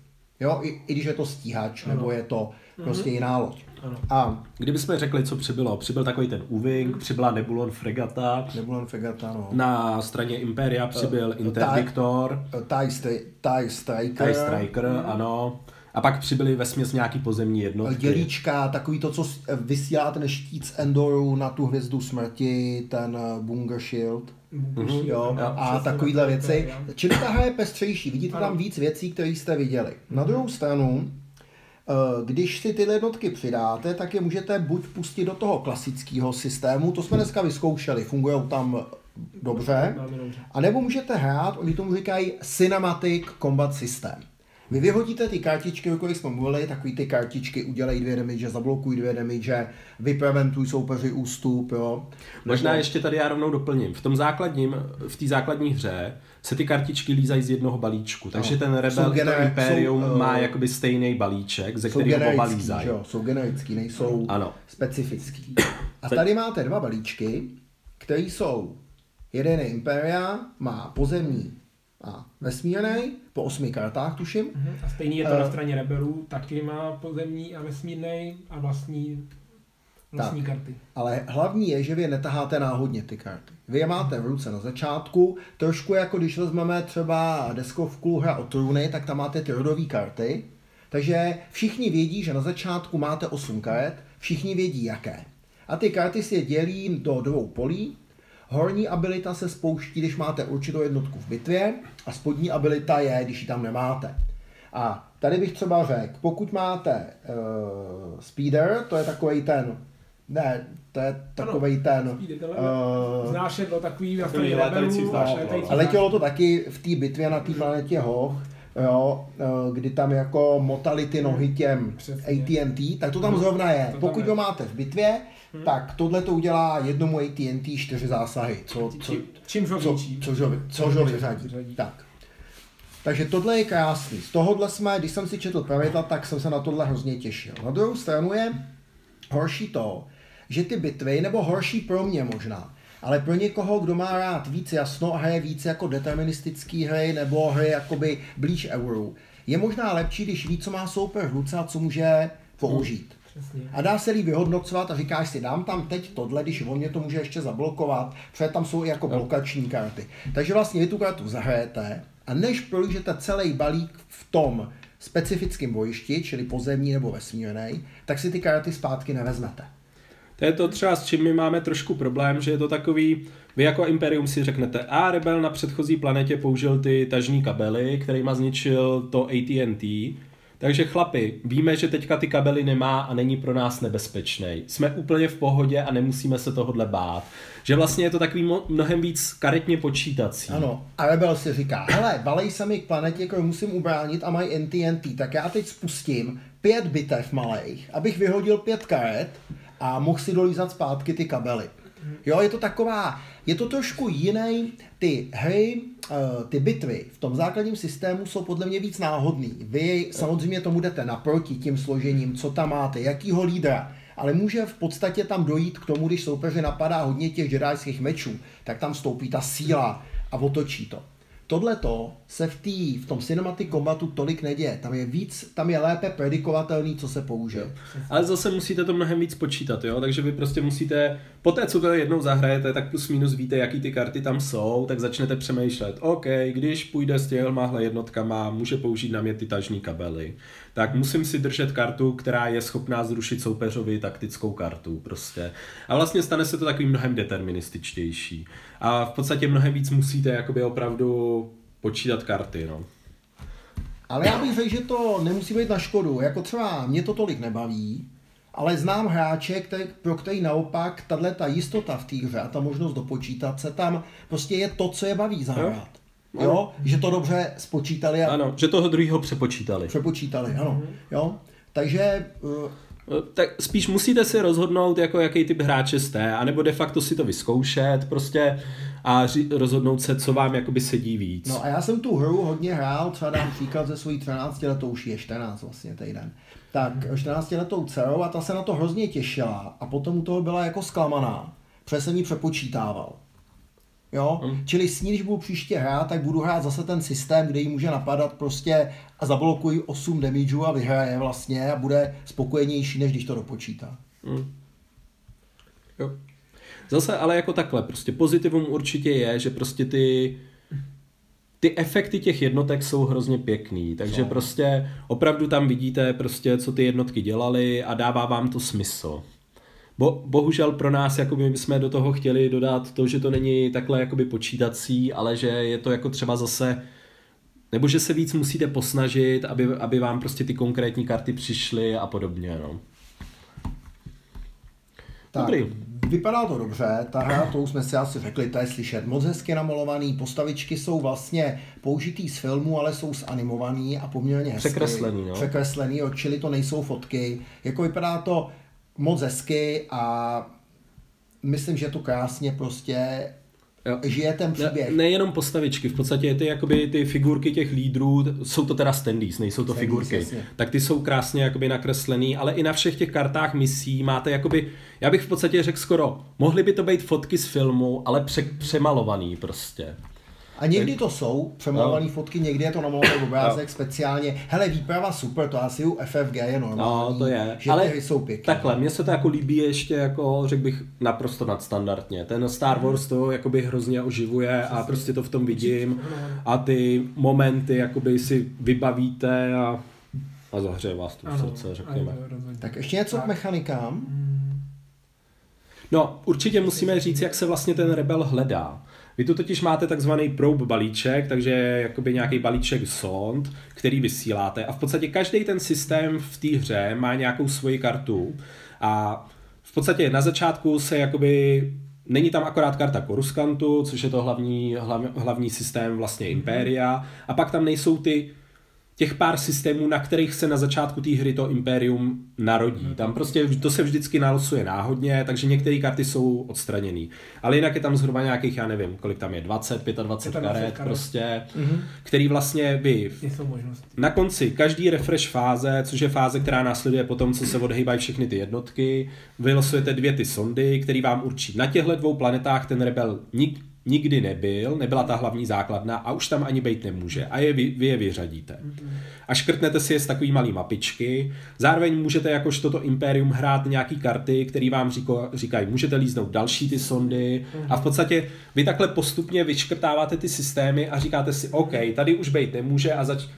S2: Jo, i, i když je to stíhač, nebo je to prostě jiná loď.
S4: Ano.
S2: A
S3: Kdybychom řekli, co přibylo, přibyl takový ten U-Wing, přibyla Nebulon fregata,
S2: Nebulon Fregata, no.
S3: na straně Imperia přibyl Interdictor,
S2: TIE, Stri- TIE Striker,
S3: TIE Striker, ano. A pak přibyly ve směs nějaký pozemní jednotky.
S2: dělíčka, takový to, co vysílá ten štít z Endoru na tu hvězdu smrti, ten eh, Bunger Shield.
S4: Mhm.
S2: Jo,
S3: Jo,
S2: a takovýhle
S4: tak,
S2: věci. Čili ta hra je pestřejší, vidíte
S4: Ano.
S2: tam víc věcí, které jste viděli. Na druhou stranu, eh, když si tyhle jednotky přidáte, tak je můžete buď pustit do toho klasického systému, to jsme dneska vyzkoušeli, fungují tam dobře, a nebo můžete hrát, oni tomu říkají Cinematic Combat System. Vy vyhodíte ty kartičky, o kterých jsme mluvili, takový ty kartičky, udělej dvě damage, zablokuj dvě damage, vypreventuj soupeři ústup, jo.
S3: Možná
S2: Nebo-
S3: ještě tady já rovnou doplním. V tom základním, v té základní hře se ty kartičky lízají z jednoho balíčku, takže
S2: No.
S3: ten Rebel to Imperium
S2: jsou, eh,
S3: má jakoby stejný balíček, ze kterého oba lízají.
S2: jo, jsou generický, nejsou
S3: Ano.
S2: specifický. A tady máte dva balíčky, které jsou, jeden je Imperia, má pozemní a vesmírný, po osmi kartách tuším,
S4: Mhm. A stejný je to
S2: Eh.
S4: na straně rebelů, taky má pozemní a vesmírný a vlastní, vlastní karty.
S2: ale hlavní je, že vy netaháte náhodně ty karty. Vy je máte v ruce na začátku, trošku jako když vezmeme třeba deskovku hra o trůny, tak tam máte ty rodové karty, takže všichni vědí, že na začátku máte 8 karet, všichni vědí jaké. A ty karty si je dělí do dvou polí. Horní abilita se spouští, když máte určitou jednotku v bitvě a spodní abilita je, když ji tam nemáte. A tady bych třeba řekl, pokud máte uh, speeder, to je takový ten Ne, to je takový ano, ten...
S4: Uh, Znáš je to takový,
S3: takový létající
S2: no, A letělo to taky v té bitvě na té planetě Hoch, jo, eh, kdy tam jako motali ty nohy těm AT&T, tak to tam hmm. zrovna je. To Pokud ho máte v bitvě, hmm. tak tohle to udělá jednomu AT&T čtyři zásahy. Co, co,
S4: Čím ho
S2: co, co, co, co ho vyřadí. Tak. Takže tohle je krásný. Z tohohle jsme, když jsem si četl pravidla, tak jsem se na tohle hrozně těšil. Na druhou stranu je horší to, že ty bitvy, nebo horší pro mě možná, ale pro někoho, kdo má rád víc jasno a hraje víc jako deterministický hry nebo hry jakoby blíž euro, je možná lepší, když ví, co má soupeř v ruce a co může použít. Přesně. A dá se líp vyhodnocovat a říkáš si, dám tam teď tohle, když on mě to může ještě zablokovat, protože tam jsou i jako blokační karty. Takže vlastně vy tu kartu zahrajete a než prolížete celý balík v tom specifickém bojišti, čili pozemní nebo vesmírný, tak si ty karty zpátky nevezmete.
S3: To je to třeba, s čím my máme trošku problém, že je to takový, vy jako Imperium si řeknete, a Rebel na předchozí planetě použil ty tažní kabely, kterýma zničil to AT&T, takže chlapi, víme, že teďka ty kabely nemá a není pro nás nebezpečný. Jsme úplně v pohodě a nemusíme se tohodle bát. Že vlastně je to takový mnohem víc karetně počítací.
S2: Ano, a Rebel si říká, hele, balej se mi k planetě, kterou musím ubránit a mají NTNT, tak já teď spustím pět bitev malých, abych vyhodil pět karet a mohl si dolízat zpátky ty kabely. Jo, je to taková, je to trošku jiný, ty hry, eh, ty bitvy v tom základním systému jsou podle mě víc náhodný. Vy samozřejmě tomu jdete naproti tím složením, co tam máte, jakýho lídra, ale může v podstatě tam dojít k tomu, když soupeře napadá hodně těch jedajských mečů, tak tam stoupí ta síla a otočí to. Tohle to se v, tý, v tom cinematic combatu tolik neděje. Tam je víc, tam je lépe predikovatelný, co se použije.
S3: Ale zase musíte to mnohem víc počítat, jo? takže vy prostě musíte, po té, co to jednou zahrajete, tak plus minus víte, jaký ty karty tam jsou, tak začnete přemýšlet, OK, když půjde s těmahle jednotkama, může použít na mě ty tažní kabely, tak musím si držet kartu, která je schopná zrušit soupeřovi taktickou kartu prostě. A vlastně stane se to takovým mnohem determinističtější. A v podstatě mnohem víc musíte jakoby opravdu počítat karty, no.
S2: Ale já bych řekl, že to nemusí být na škodu. Jako třeba mě to tolik nebaví, ale znám hráče, který, pro který naopak tahle ta jistota v té hře a ta možnost dopočítat se tam prostě je to, co je baví zahrát. Jo? jo? Že to dobře spočítali.
S3: A... Ano, že toho druhého přepočítali.
S2: Přepočítali, ano. Jo? Takže uh,
S3: tak spíš musíte si rozhodnout, jako jaký typ hráče jste, anebo de facto si to vyzkoušet prostě a ří, rozhodnout se, co vám jakoby sedí víc.
S2: No a já jsem tu hru hodně hrál, třeba dám příklad ze svojí 13 letou, už je 14 vlastně týden. Tak 14 letou dcerou a ta se na to hrozně těšila a potom u toho byla jako zklamaná, protože jsem ji přepočítával. Jo? Hmm. Čili s ní, když budu příště hrát, tak budu hrát zase ten systém, kde jí může napadat prostě a zablokují 8 damageů a vyhraje vlastně a bude spokojenější, než když to dopočítá. Hmm.
S3: Jo. Zase ale jako takhle, prostě pozitivum určitě je, že prostě ty ty efekty těch jednotek jsou hrozně pěkný, takže Co? prostě opravdu tam vidíte prostě, co ty jednotky dělaly a dává vám to smysl. Bo, bohužel pro nás jako my jsme do toho chtěli dodat to, že to není takhle jakoby počítací, ale že je to jako třeba zase nebo že se víc musíte posnažit, aby, aby vám prostě ty konkrétní karty přišly a podobně. No.
S2: Tak, Dobrý. Vypadá to dobře, ta hra, to už jsme si asi řekli, to je slyšet. Moc hezky namalovaný, postavičky jsou vlastně použitý z filmu, ale jsou zanimovaný a poměrně hezky.
S3: Překreslený, no.
S2: Překreslený, čili to nejsou fotky. Jako vypadá to moc hezky a myslím, že to krásně prostě Jo. žije ten příběh.
S3: Ne, nejenom postavičky, v podstatě ty, jakoby, ty figurky těch lídrů, jsou to teda standees, nejsou to standees, figurky. Jasně. Tak ty jsou krásně jakoby nakreslený, ale i na všech těch kartách misí máte jakoby, já bych v podstatě řekl skoro, mohly by to být fotky z filmu, ale pře- přemalovaný prostě.
S2: A někdy to jsou přemalované no. fotky, někdy je to namalovaný obrázek no. speciálně. Hele, výprava super, to asi u FFG je normální.
S3: No, to je.
S2: Že Ale jsou pěkné.
S3: Takhle, mně se to jako líbí ještě jako, řekl bych, naprosto nadstandardně. Ten Star Wars to jakoby hrozně oživuje a prostě to v tom vidím. A ty momenty jakoby si vybavíte a, a zahřeje vás to v srdce, řekněme.
S2: Tak ještě něco k mechanikám?
S3: No, určitě musíme říct, jak se vlastně ten rebel hledá. Vy tu totiž máte takzvaný probe balíček, takže jakoby nějaký balíček sond, který vysíláte. A v podstatě každý ten systém v té hře má nějakou svoji kartu. A v podstatě na začátku se jakoby Není tam akorát karta Koruskantu, což je to hlavní, hlav, hlavní systém vlastně Impéria, a pak tam nejsou ty těch pár systémů, na kterých se na začátku té hry to Imperium narodí. Mhm. Tam prostě to se vždycky nalosuje náhodně, takže některé karty jsou odstraněné. Ale jinak je tam zhruba nějakých, já nevím, kolik tam je, 20, 25 karet, karet prostě, mm-hmm. který vlastně vy na konci každý refresh fáze, což je fáze, která následuje po tom, co se odhýbají všechny ty jednotky, vylosujete dvě ty sondy, které vám určí. Na těchto dvou planetách ten rebel nik, nikdy nebyl, nebyla ta hlavní základna a už tam ani být nemůže. A je, vy, je vyřadíte. A škrtnete si je z takový malý mapičky. Zároveň můžete jakož toto impérium hrát nějaký karty, které vám říko, říkají, můžete líznout další ty sondy a v podstatě vy takhle postupně vyškrtáváte ty systémy a říkáte si, OK, tady už být nemůže a zač-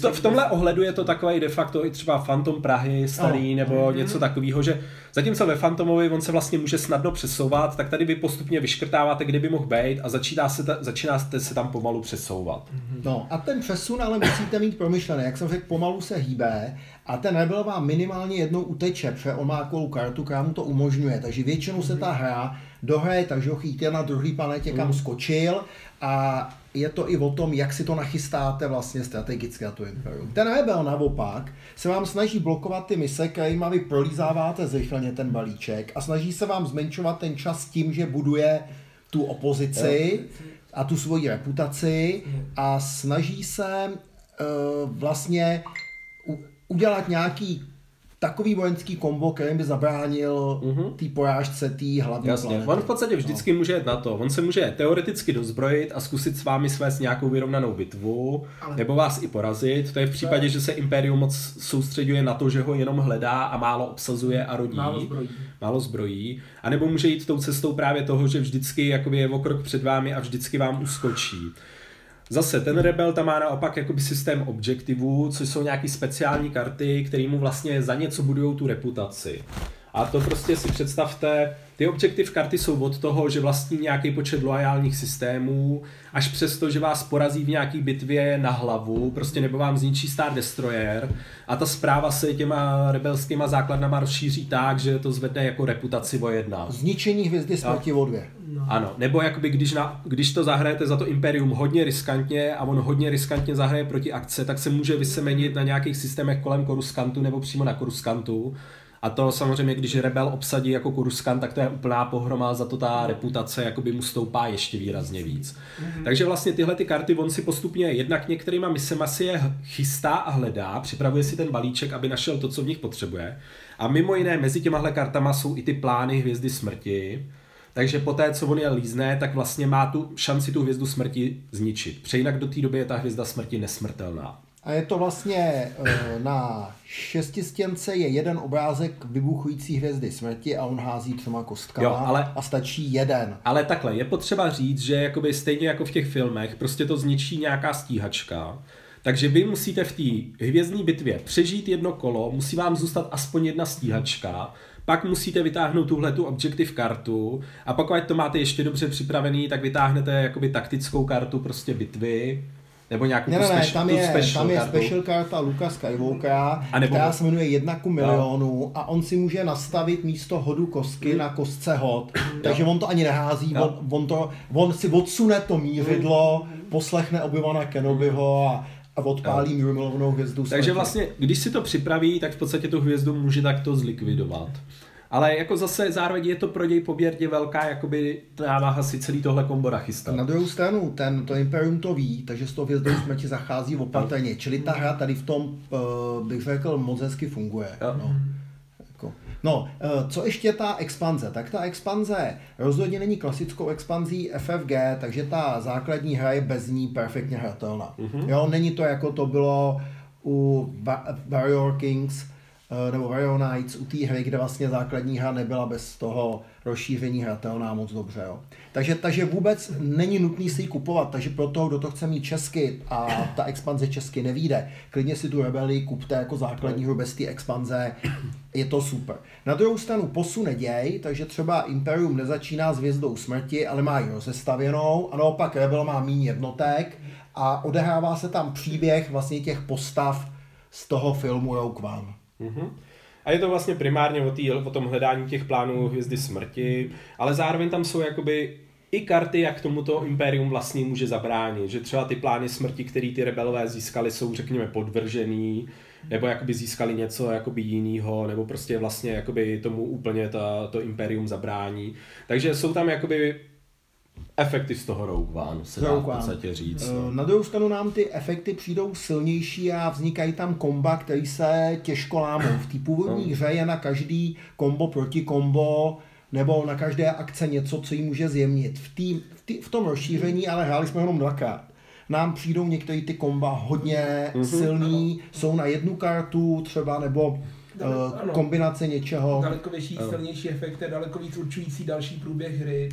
S3: to, v tomhle ohledu je to takový de facto i třeba Phantom Prahy starý oh. nebo mm-hmm. něco takového, že zatímco ve Phantomovi on se vlastně může snadno přesouvat, tak tady vy postupně vyškrtáváte, kde by mohl být a začíná se, ta, začínáte se tam pomalu přesouvat.
S2: No a ten přesun ale musíte mít promyšlený, jak jsem řekl, pomalu se hýbe a ten rebel vám minimálně jednou uteče, protože on má kolou kartu, která mu to umožňuje, takže většinou se ta hra dohraje, takže ho chytíte na druhý planetě, kam mm. skočil a je to i o tom, jak si to nachystáte vlastně strategicky na to imperium. Ten rebel naopak se vám snaží blokovat ty mise, kterými vy prolízáváte zrychleně ten balíček a snaží se vám zmenšovat ten čas tím, že buduje tu opozici a tu svoji reputaci a snaží se uh, vlastně udělat nějaký takový vojenský kombo, který by zabránil mm-hmm. té porážce té hlavní
S3: Jasně.
S2: planety.
S3: On v podstatě vždycky no. může jít na to. On se může teoreticky dozbrojit a zkusit s vámi svést nějakou vyrovnanou bitvu, Ale... nebo vás i porazit. To je v případě, že se Imperium moc soustředuje na to, že ho jenom hledá a málo obsazuje a rodí.
S4: Málo zbrojí.
S3: Málo zbrojí. A nebo může jít tou cestou právě toho, že vždycky jakoby je o krok před vámi a vždycky vám uskočí. Zase ten rebel tam má naopak jakoby systém objektivů, což jsou nějaké speciální karty, které mu vlastně za něco budují tu reputaci. A to prostě si představte, ty objektiv karty jsou od toho, že vlastní nějaký počet loajálních systémů, až přes to, že vás porazí v nějaký bitvě na hlavu, prostě nebo vám zničí Star Destroyer a ta zpráva se těma rebelskýma základnama rozšíří tak, že to zvedne jako reputaci vojedna.
S2: Zničení hvězdy smrti o dvě.
S3: No. Ano, nebo jakoby když, na, když to zahrajete za to Imperium hodně riskantně a on hodně riskantně zahraje proti akce, tak se může vysemenit na nějakých systémech kolem Koruskantu nebo přímo na Koruskantu. A to samozřejmě, když Rebel obsadí jako Kuruskan, tak to je úplná pohroma, za to ta reputace jakoby mu stoupá ještě výrazně víc. Mm-hmm. Takže vlastně tyhle ty karty on si postupně jednak některýma misema si je chystá a hledá, připravuje si ten balíček, aby našel to, co v nich potřebuje. A mimo jiné mezi těmahle kartama jsou i ty plány Hvězdy smrti, takže po té, co on je lízne, tak vlastně má tu šanci tu hvězdu smrti zničit. Přejinak do té doby je ta hvězda smrti nesmrtelná.
S2: A je to vlastně eh, na šestistěnce je jeden obrázek vybuchující hvězdy smrti a on hází třema kostkama jo, ale, a stačí jeden.
S3: Ale takhle, je potřeba říct, že jakoby stejně jako v těch filmech, prostě to zničí nějaká stíhačka. Takže vy musíte v té hvězdní bitvě přežít jedno kolo, musí vám zůstat aspoň jedna stíhačka, pak musíte vytáhnout tuhle tu objective kartu a pokud to máte ještě dobře připravený, tak vytáhnete jakoby taktickou kartu prostě bitvy, nebo nějakou
S2: ne, ne, ne, tam je, special tam je kartu. special karta Luka Skywalkera, nebo... která se jmenuje jedna ku milionu no. a on si může nastavit místo hodu kostky mm. na kostce hod. Takže on to ani nehází, on, on, to, on si odsune to mířidlo, mm. poslechne Obi-Wana Kenobiho a a odpálí no. milovnou hvězdu.
S3: Takže vlastně, když si to připraví, tak v podstatě tu hvězdu může takto zlikvidovat. Ale jako zase zároveň je to pro něj poměrně velká jakoby námaha si celý tohle kombo nachystat.
S2: Na druhou stranu, ten, to Imperium to ví, takže s tou hvězdou smrti zachází opatrně. Čili ta hra tady v tom, uh, bych řekl, moc hezky funguje. No. Jako. No, uh, co ještě ta expanze? Tak ta expanze rozhodně není klasickou expanzí FFG, takže ta základní hra je bez ní perfektně hratelná. Mm-hmm. Jo, není to jako to bylo u Warrior Kings, Eh, nebo Warrior Knights u té hry, kde vlastně základní hra nebyla bez toho rozšíření hratelná moc dobře. Jo. Takže, takže vůbec není nutný si ji kupovat, takže pro toho, kdo to chce mít česky a ta expanze česky nevíde, klidně si tu rebeli kupte jako základní hru bez té expanze, je to super. Na druhou stranu posune děj, takže třeba Imperium nezačíná s hvězdou smrti, ale má ji rozestavěnou a naopak Rebel má méně jednotek a odehrává se tam příběh vlastně těch postav z toho filmu Rogue One.
S3: Mm-hmm. A je to vlastně primárně o, tý, o tom hledání těch plánů hvězdy smrti, ale zároveň tam jsou jakoby i karty, jak tomuto impérium vlastně může zabránit. Že třeba ty plány smrti, které ty rebelové získali, jsou řekněme podvržený, nebo jakoby získali něco jakoby jinýho, nebo prostě vlastně jakoby tomu úplně ta, to impérium zabrání. Takže jsou tam jakoby efekty z toho Rogue One, se dá v podstatě říct. No.
S2: Na druhou stranu nám ty efekty přijdou silnější a vznikají tam komba, který se těžko lámou. V té původní no. hře je na každý kombo proti kombo nebo na každé akce něco, co jí může zjemnit. V, tý, v, tý, v tom rozšíření ale hráli jsme jenom dvakrát. Nám přijdou některé ty komba hodně mm-hmm. silný, jsou na jednu kartu třeba, nebo Uh, kombinace něčeho.
S4: Daleko větší, ano. silnější efekty, daleko víc určující další průběh hry.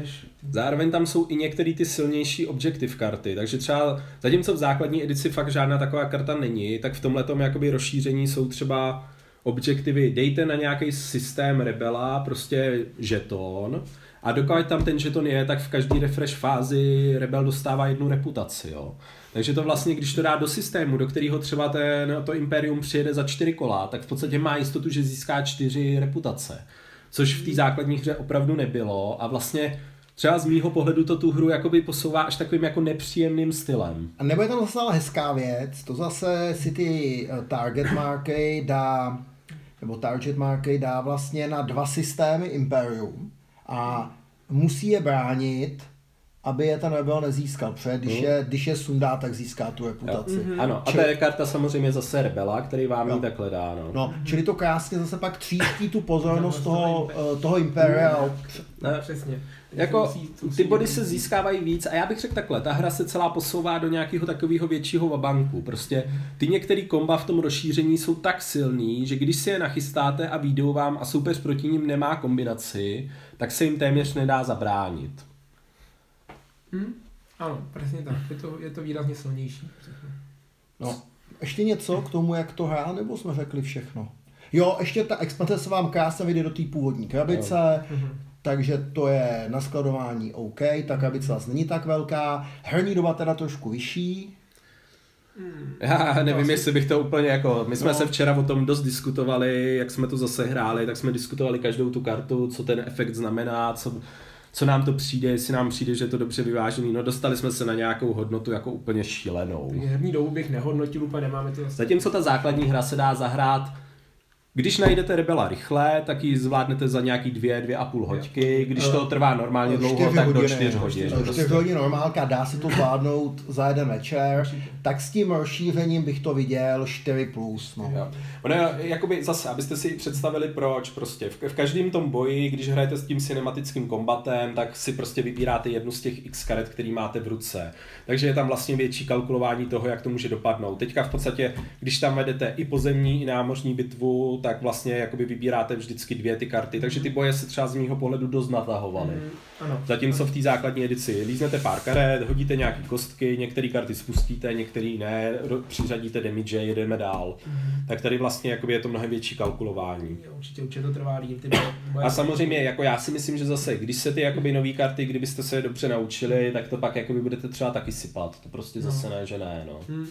S4: Než...
S3: Zároveň tam jsou i některé ty silnější objektiv karty, takže třeba zatímco v základní edici fakt žádná taková karta není, tak v tomhle jakoby rozšíření jsou třeba objektivy, dejte na nějaký systém rebela prostě žeton a dokud tam ten žeton je, tak v každé refresh fázi rebel dostává jednu reputaci, jo. Takže to vlastně, když to dá do systému, do kterého třeba ten, to imperium přijede za čtyři kola, tak v podstatě má jistotu, že získá čtyři reputace. Což v té základní hře opravdu nebylo a vlastně třeba z mýho pohledu to tu hru jakoby posouvá až takovým jako nepříjemným stylem.
S2: A nebo je tam zase hezká věc, to zase si ty eh, target marky dá nebo target marky dá vlastně na dva systémy Imperium a musí je bránit, aby je ten rebel nezískal, protože když, mm. je, když je sundá, tak získá tu reputaci.
S3: Mm-hmm. Ano, a čili... to je karta samozřejmě zase rebela, který vám no. ji takhle dá. No.
S2: no, čili to krásně zase pak tříští tu pozornost toho, eh, toho Imperia. Mm.
S4: Ne, přesně.
S3: Jako, ty body se získávají víc a já bych řekl takhle, ta hra se celá posouvá do nějakého takového většího vabanku. Prostě ty některé komba v tom rozšíření jsou tak silný, že když si je nachystáte a výjdou vám a soupeř proti ním nemá kombinaci, tak se jim téměř nedá zabránit.
S4: Hmm? Ano, přesně tak. Je to, je to výrazně silnější.
S2: No, ještě něco k tomu, jak to hrál, nebo jsme řekli všechno? Jo, ještě ta expanze se vám krásně vyjde do té původní krabice, no. takže to je na skladování OK, ta krabice zase není tak velká, herní doba teda trošku vyšší,
S3: Hmm. Já nevím, jestli bych to úplně jako, my jsme no. se včera o tom dost diskutovali, jak jsme to zase hráli, tak jsme diskutovali každou tu kartu, co ten efekt znamená, co, co nám to přijde, jestli nám přijde, že je to dobře vyvážený. No dostali jsme se na nějakou hodnotu jako úplně šílenou.
S4: Herní dobu bych nehodnotil, úplně nemáme to.
S3: Zatímco ta základní hra se dá zahrát když najdete rebela rychle, tak ji zvládnete za nějaký dvě, dvě a půl hoďky. Když to trvá normálně dlouho, tak do čtyř hodin.
S2: Čtyř prostě. hodin normálka, dá se to zvládnout za jeden večer. Tak s tím rozšířením bych to viděl 4+. Plus, no.
S3: Jo. Ono, jakoby zase, abyste si představili proč, prostě v, v každém tom boji, když hrajete s tím cinematickým kombatem, tak si prostě vybíráte jednu z těch X karet, který máte v ruce. Takže je tam vlastně větší kalkulování toho, jak to může dopadnout. Teďka v podstatě, když tam vedete i pozemní, i námořní bitvu, tak vlastně jakoby vybíráte vždycky dvě ty karty, takže ty boje se třeba z mého pohledu dost natahovaly. Mm, ano. Zatímco v té základní edici líznete pár karet, hodíte nějaké kostky, některé karty spustíte, některé ne, přiřadíte damage, jedeme dál. Mm. Tak tady vlastně jakoby je to mnohem větší kalkulování.
S4: Jo, určitě, určitě to trvá líp. Ty
S3: boje... A samozřejmě, jako já si myslím, že zase, když se ty jakoby nové karty, kdybyste se je dobře naučili, tak to pak jakoby budete třeba taky sypat. To prostě no. zase ne, že ne. No. Mm.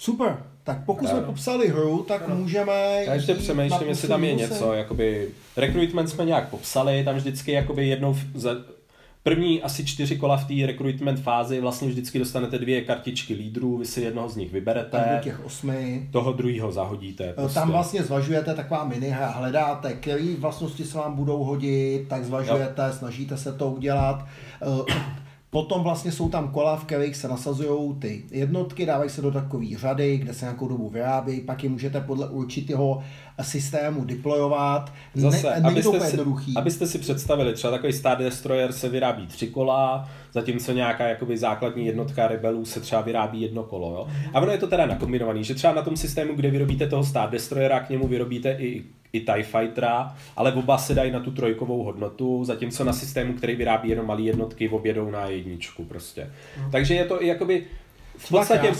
S2: Super, tak pokud ano. jsme popsali hru, tak ano. můžeme
S3: Já ještě přemýšlím, jestli tam je něco, jakoby, recruitment jsme nějak popsali, tam vždycky jakoby jednou za, První asi čtyři kola v té recruitment fázi vlastně vždycky dostanete dvě kartičky lídrů, vy si jednoho z nich vyberete.
S2: Do těch osmi.
S3: Toho druhého zahodíte.
S2: Prostě. Tam vlastně zvažujete taková mini hledáte, které vlastnosti se vám budou hodit, tak zvažujete, jo. snažíte se to udělat. Potom vlastně jsou tam kola, v kterých se nasazují ty jednotky, dávají se do takové řady, kde se nějakou dobu vyrábí, pak je můžete podle určitého systému deployovat.
S3: Zase, ne, abyste, si, abyste si představili, třeba takový Star Destroyer se vyrábí tři kola, zatímco nějaká jakoby základní jednotka rebelů se třeba vyrábí jedno kolo. Jo? A ono je to teda nakombinovaný, že třeba na tom systému, kde vyrobíte toho Star Destroyera, k němu vyrobíte i i TIE Fightera, ale oba se dají na tu trojkovou hodnotu, zatímco na systému, který vyrábí jenom malé jednotky, objedou na jedničku prostě. No. Takže je to i jakoby v podstatě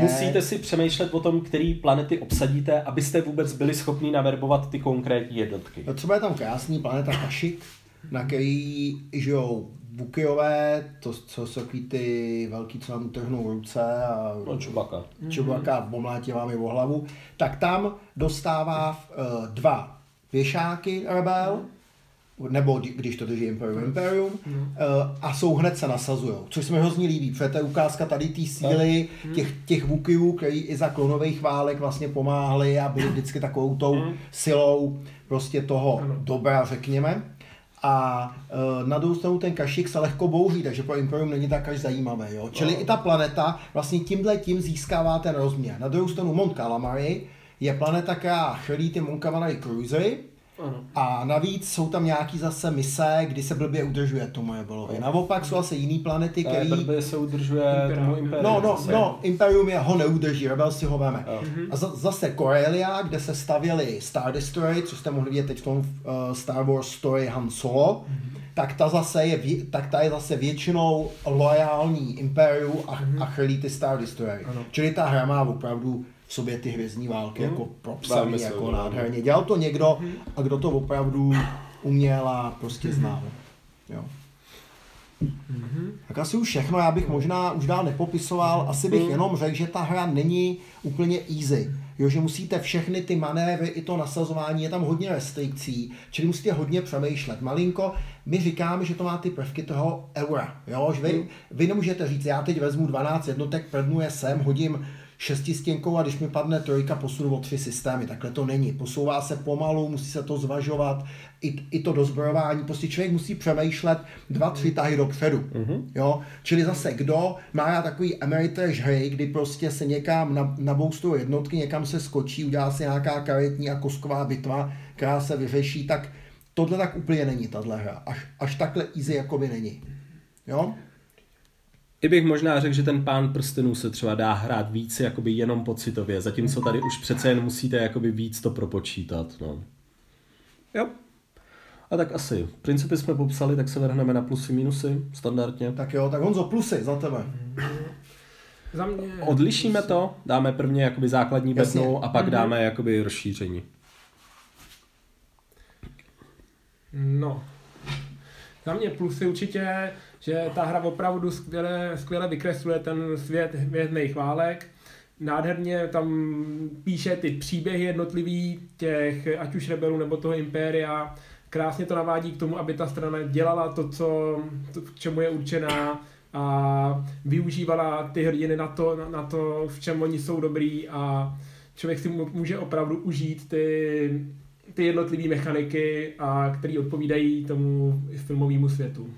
S3: musíte si přemýšlet o tom, který planety obsadíte, abyste vůbec byli schopni naverbovat ty konkrétní jednotky.
S2: No třeba je tam krásný planeta Kashyyyk, na který žijou Bukyové, to, co jsou takový ty velký, co nám trhnou ruce a
S3: No, čubaka.
S2: Čubaka pomlátí vám je o hlavu, tak tam dostává uh, dva věšáky Rebel, nebo když to drží Imperium Imperium, uh, a jsou hned se nasazují, což se mi hrozně líbí, protože to je ukázka tady té síly těch, těch Wookieeů, který i za klonových válek vlastně pomáhali a byli vždycky takovou tou silou prostě toho dobra, řekněme. A uh, na druhou stranu ten kašik se lehko bouří, takže pro Imperium není tak až zajímavé. Jo? Čili i ta planeta vlastně tímhle tím získává ten rozměr. Na druhou stranu Mont Calamari je planeta, která chrlí ty Mont Calamari cruisery, a navíc jsou tam nějaký zase mise, kdy se blbě udržuje tomu Rebelovi. Naopak jsou asi jiný planety,
S3: Ne,
S2: který...
S3: blbě se udržuje
S4: Imperium.
S3: tomu impériu.
S2: No, no,
S3: zase.
S2: no, Imperium je, ho neudrží, Rebel si ho veme.
S3: Jo.
S2: A za, zase Corellia, kde se stavěli Star Destroyer, co jste mohli vidět teď v tom uh, Star Wars story Han Solo, tak ta zase je, vě- tak ta je zase většinou loajální Imperiu a, a chrlí ty Star Destroyer. Čili ta hra má opravdu v sobě ty hvězdní války jako propsaný, jako
S3: silně,
S2: nádherně. Dělal to někdo, a kdo to opravdu uměl a prostě znal. Jo. Tak asi už všechno, já bych možná už dál nepopisoval, asi bych jenom řekl, že ta hra není úplně easy. Jo, že musíte všechny ty manévry, i to nasazování, je tam hodně restrikcí, čili musíte hodně přemýšlet. Malinko, my říkáme, že to má ty prvky toho eura. Jo, že vy, vy nemůžete říct, já teď vezmu 12 jednotek, prdnu je sem, hodím šestistěnkou a když mi padne trojka, posunu o tři systémy. Takhle to není. Posouvá se pomalu, musí se to zvažovat, i, i to dozbrojování. Prostě člověk musí přemýšlet dva, tři tahy dopředu. Mm-hmm. Jo? Čili zase, kdo má takový Ameritrash hry, kdy prostě se někam na, naboustují jednotky, někam se skočí, udělá se nějaká karetní a kostková bitva, která se vyřeší, tak tohle tak úplně není, tahle hra. Až, až takhle easy jakoby není. Jo?
S3: I bych možná řekl, že ten pán prstenů se třeba dá hrát víc jakoby jenom pocitově, zatímco tady už přece jen musíte jakoby víc to propočítat. No. Jo. A tak asi. Principy jsme popsali, tak se vrhneme na plusy, minusy, standardně.
S2: Tak jo, tak Honzo, plusy za tebe.
S4: Za mě...
S3: Odlišíme to, dáme prvně jakoby základní bednu a pak dáme jakoby rozšíření.
S4: No. Za mě plusy určitě, že ta hra opravdu skvěle, skvěle vykresluje ten svět hvězdných válek. Nádherně tam píše ty příběhy jednotlivý těch, ať už rebelů nebo toho impéria. Krásně to navádí k tomu, aby ta strana dělala to, co, to k čemu je určená a využívala ty hrdiny na to, na, na to, v čem oni jsou dobrý a člověk si může opravdu užít ty, ty jednotlivé mechaniky, a které odpovídají tomu filmovému světu.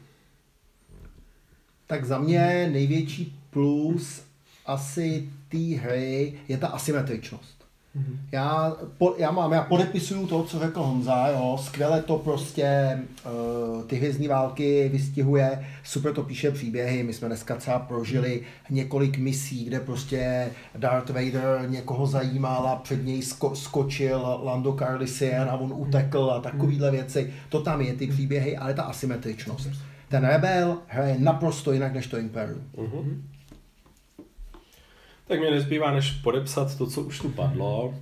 S2: Tak za mě největší plus asi té hry je ta asymetričnost. Já, po, já mám, já podepisuju to, co řekl Honza, jo, skvěle to prostě uh, ty hvězdní války vystihuje, super to píše příběhy, my jsme dneska třeba prožili několik misí, kde prostě Darth Vader někoho zajímal a před něj sko, skočil Lando Calrissian a on utekl a takovýhle věci, to tam je, ty příběhy, ale ta asymetričnost. Ten Rebel hraje naprosto jinak než to Imperium.
S3: Tak mě nezbývá, než podepsat to, co už tu padlo.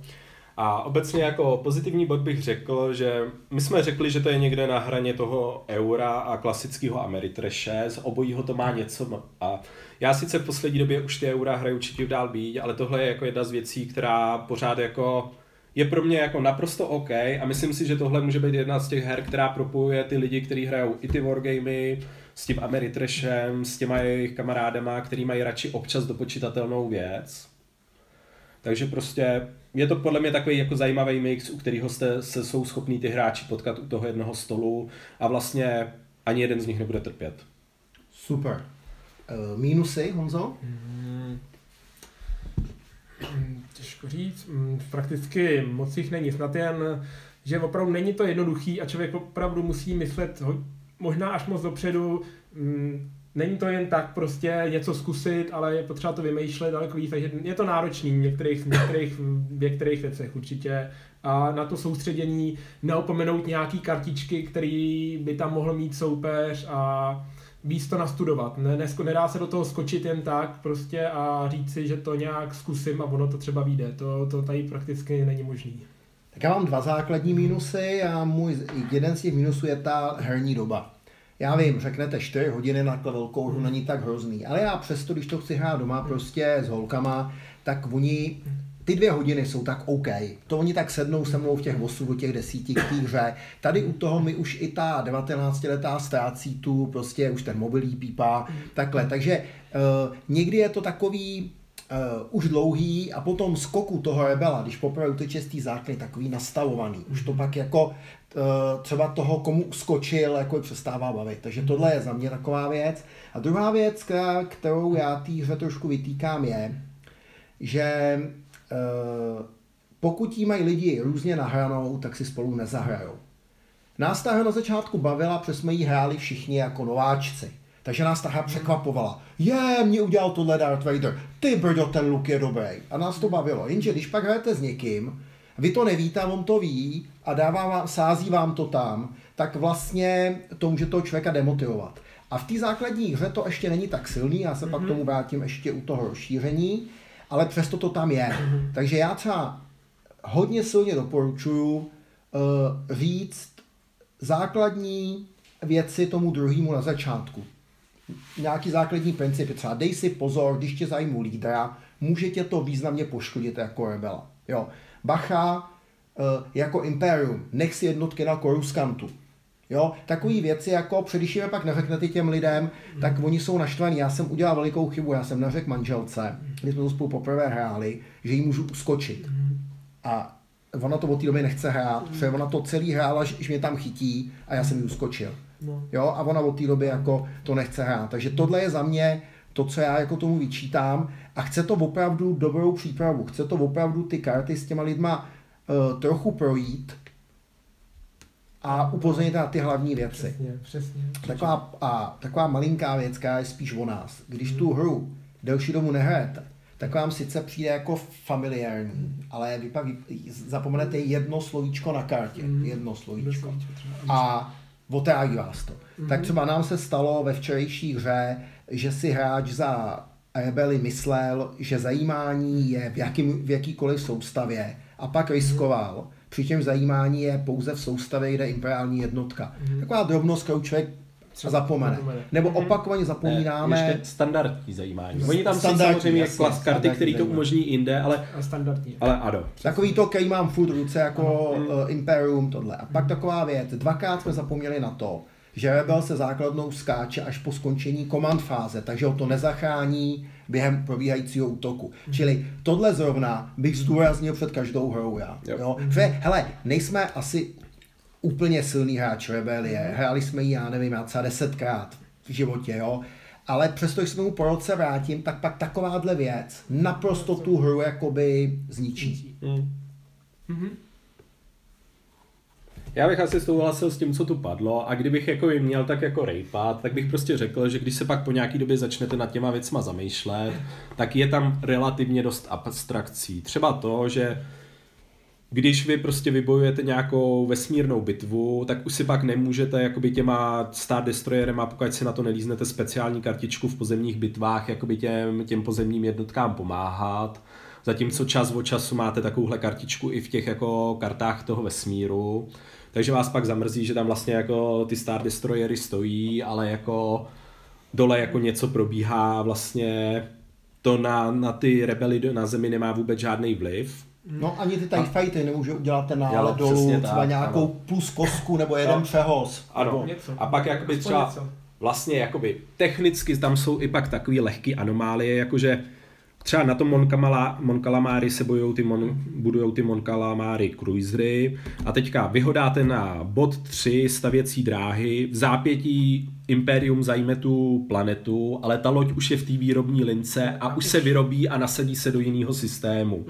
S3: A obecně jako pozitivní bod bych řekl, že my jsme řekli, že to je někde na hraně toho eura a klasického Ameritreshe, z obojího to má něco a já sice v poslední době už ty eura hraju určitě dál být, ale tohle je jako jedna z věcí, která pořád jako je pro mě jako naprosto OK a myslím si, že tohle může být jedna z těch her, která propojuje ty lidi, kteří hrajou i ty wargamey, s tím Ameritrashem, s těma jejich kamarádama, který mají radši občas dopočítatelnou věc. Takže prostě je to podle mě takový jako zajímavý mix, u kterého jste, se jsou schopní ty hráči potkat u toho jednoho stolu a vlastně ani jeden z nich nebude trpět.
S2: Super. Uh, mínusy, Honzo?
S4: Mm, Těžko říct, Mm, prakticky moc jich není, snad jen, že opravdu není to jednoduchý a člověk opravdu musí myslet ho- možná až moc dopředu, Mm, Není to jen tak prostě něco zkusit, ale je potřeba to vymýšlet daleko víc, takže je to náročný v některých, některých, některých věcech určitě. A na to soustředění neopomenout nějaký kartičky, který by tam mohl mít soupeř a víc to nastudovat. Ne, nedá se do toho skočit jen tak prostě a říct si, že to nějak zkusím a ono to třeba vyjde. To, to tady prakticky není možný.
S2: Tak já mám dva základní mínusy a můj jeden z těch mínusů je ta herní doba. Já vím, řeknete 4 hodiny na velkou hru není tak hrozný, ale já přesto, když to chci hrát doma prostě s holkama, tak oni ty dvě hodiny jsou tak OK. To oni tak sednou se mnou v těch 8 do těch desíti k té hře. Tady u toho mi už i ta 19-letá ztrácí tu, prostě už ten mobil pípá, takhle. Takže uh, někdy je to takový uh, už dlouhý a potom skoku toho rebela, když poprvé uteče z té takový nastavovaný. Už to pak jako třeba toho, komu uskočil, jako přestává bavit. Takže tohle je za mě taková věc. A druhá věc, kterou já té hře trošku vytýkám, je, že uh, pokud jí mají lidi různě nahranou, tak si spolu nezahrajou. Nás ta hra na začátku bavila, protože jsme jí hráli všichni jako nováčci. Takže nás ta hra překvapovala. Je, mě udělal tohle Darth Vader. Ty brdo, ten look je dobrý. A nás to bavilo. Jenže když pak hrajete s někým, vy to nevíte, on to ví a dává vám, sází vám to tam, tak vlastně to může toho člověka demotivovat. A v té základní hře to ještě není tak silný, já se mm-hmm. pak mhm. tomu vrátím ještě u toho rozšíření, ale přesto to tam je. Mm-hmm. Takže já třeba hodně silně doporučuji uh, říct základní věci tomu druhému na začátku nějaký základní principy, třeba dej si pozor, když tě zajmu lídra, může tě to významně poškodit jako rebela. Jo. Bacha, eh, jako imperium, nech si jednotky na koruskantu. Jo, takový věci, jako když je pak neřeknete těm lidem, tak oni jsou naštvaní. Já jsem udělal velikou chybu, já jsem neřekl manželce, když jsme to spolu poprvé hráli, že jí můžu uskočit. A ona to od té doby nechce hrát, protože ona to celý hrála, že mě tam chytí a já jsem jí uskočil. No. Jo, a ona od té doby jako to nechce hrát. Takže tohle je za mě to, co já jako tomu vyčítám a chce to opravdu dobrou přípravu. Chce to opravdu ty karty s těma lidma uh, trochu projít a upozornit na ty hlavní věci.
S4: Přesně, přesně.
S2: Taková, a, taková malinká věc, která je spíš o nás. Když hmm. tu hru delší dobu nehrajete, tak vám sice přijde jako familiární, hmm. ale vy pak zapomenete jedno slovíčko na kartě. Hmm. Jedno slovíčko. A otráví vás to. Mm-hmm. Tak třeba nám se stalo ve včerejší hře, že si hráč za rebeli myslel, že zajímání je v, jakým, v jakýkoliv soustavě a pak riskoval. Mm-hmm. Přičem zajímání je pouze v soustavě, kde je imperiální jednotka. Mm-hmm. Taková drobnost, kterou člověk třeba zapomene. Nebo mhm. opakovaně zapomínáme.
S3: Ne, ještě standardní zajímání. Oni tam jsou samozřejmě klas karty, které to umožní jinde, ale,
S4: a standardní.
S3: ale ano.
S2: Takový to, který mám furt ruce jako uh, Imperium, tohle. A pak taková věc, dvakrát jsme zapomněli na to, že Rebel se základnou skáče až po skončení command fáze, takže ho to nezachrání během probíhajícího útoku. Mm. Čili tohle zrovna bych zdůraznil před každou hrou já. Jo. Jo? Že, hele, nejsme asi úplně silný hráč Rebelie. Hráli jsme ji, já nevím, já třeba desetkrát v životě, jo. Ale přesto, když se mu po roce vrátím, tak pak takováhle věc naprosto tu hru jakoby zničí. Mm. Mm-hmm.
S3: Já bych asi souhlasil s tím, co tu padlo a kdybych jako jim měl tak jako rejpat, tak bych prostě řekl, že když se pak po nějaký době začnete nad těma věcma zamýšlet, tak je tam relativně dost abstrakcí. Třeba to, že když vy prostě vybojujete nějakou vesmírnou bitvu, tak už si pak nemůžete jakoby těma Star Destroyerema, pokud si na to nelíznete speciální kartičku v pozemních bitvách, jakoby těm, těm pozemním jednotkám pomáhat. Zatímco čas od času máte takovouhle kartičku i v těch jako kartách toho vesmíru. Takže vás pak zamrzí, že tam vlastně jako ty Star Destroyery stojí, ale jako dole jako něco probíhá, vlastně to na, na ty rebely na zemi nemá vůbec žádný vliv,
S2: No ani ty TIE Fighty nemůže udělat ten nálet dolů, třeba tak, nějakou ano. plus kosku nebo jeden no, přehoz.
S3: Ano, nebo... něco. a pak jakoby třeba něco. vlastně jakoby technicky tam jsou i pak takový lehký anomálie, jakože Třeba na tom Monkalamári se bojují ty mon, budujou ty Monkalamári cruisery a teďka vyhodáte na bod 3 stavěcí dráhy, v zápětí Imperium zajme tu planetu, ale ta loď už je v té výrobní lince a už se vyrobí a nasadí se do jiného systému.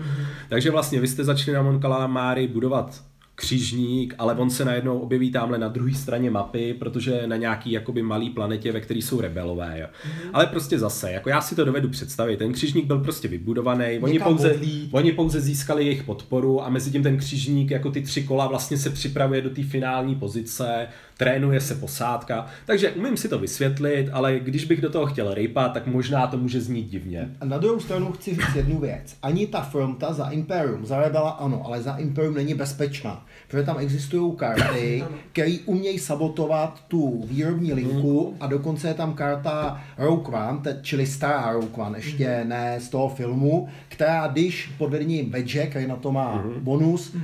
S3: Takže vlastně vy jste začali na Monkalamári budovat křižník, ale on se najednou objeví tamhle na druhé straně mapy, protože na nějaký jakoby malý planetě, ve který jsou rebelové. Jo. Mm-hmm. Ale prostě zase, jako já si to dovedu představit, ten křižník byl prostě vybudovaný, oni pouze, oni pouze získali jejich podporu a mezi tím ten křižník, jako ty tři kola vlastně se připravuje do té finální pozice, trénuje se posádka, takže umím si to vysvětlit, ale když bych do toho chtěl rejpat, tak možná to může znít divně.
S2: A na druhou stranu chci říct jednu věc. Ani ta fronta za Imperium, za Rebela ano, ale za Imperium není bezpečná, protože tam existují karty, které umějí sabotovat tu výrobní linku a dokonce je tam karta Rogue One, čili stará Rogue One, ještě mhm. ne z toho filmu, která když pod vedením Vedže, který na to má mhm. bonus, uh,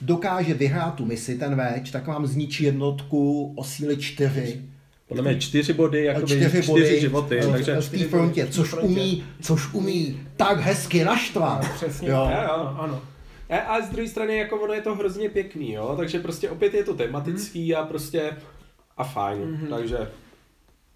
S2: dokáže vyhrát tu misi, ten več, tak vám zničí jednotku o síly čtyři.
S3: Podle mě čtyři body, jako čtyři, čtyři body, životy.
S2: V, takže v té frontě, což umí, což umí tak hezky naštvat.
S4: No, přesně, jo.
S3: jo, jo. ano. A z druhé strany, jako ono je to hrozně pěkný, jo, takže prostě opět je to tematický hmm. a prostě a fajn, hmm. takže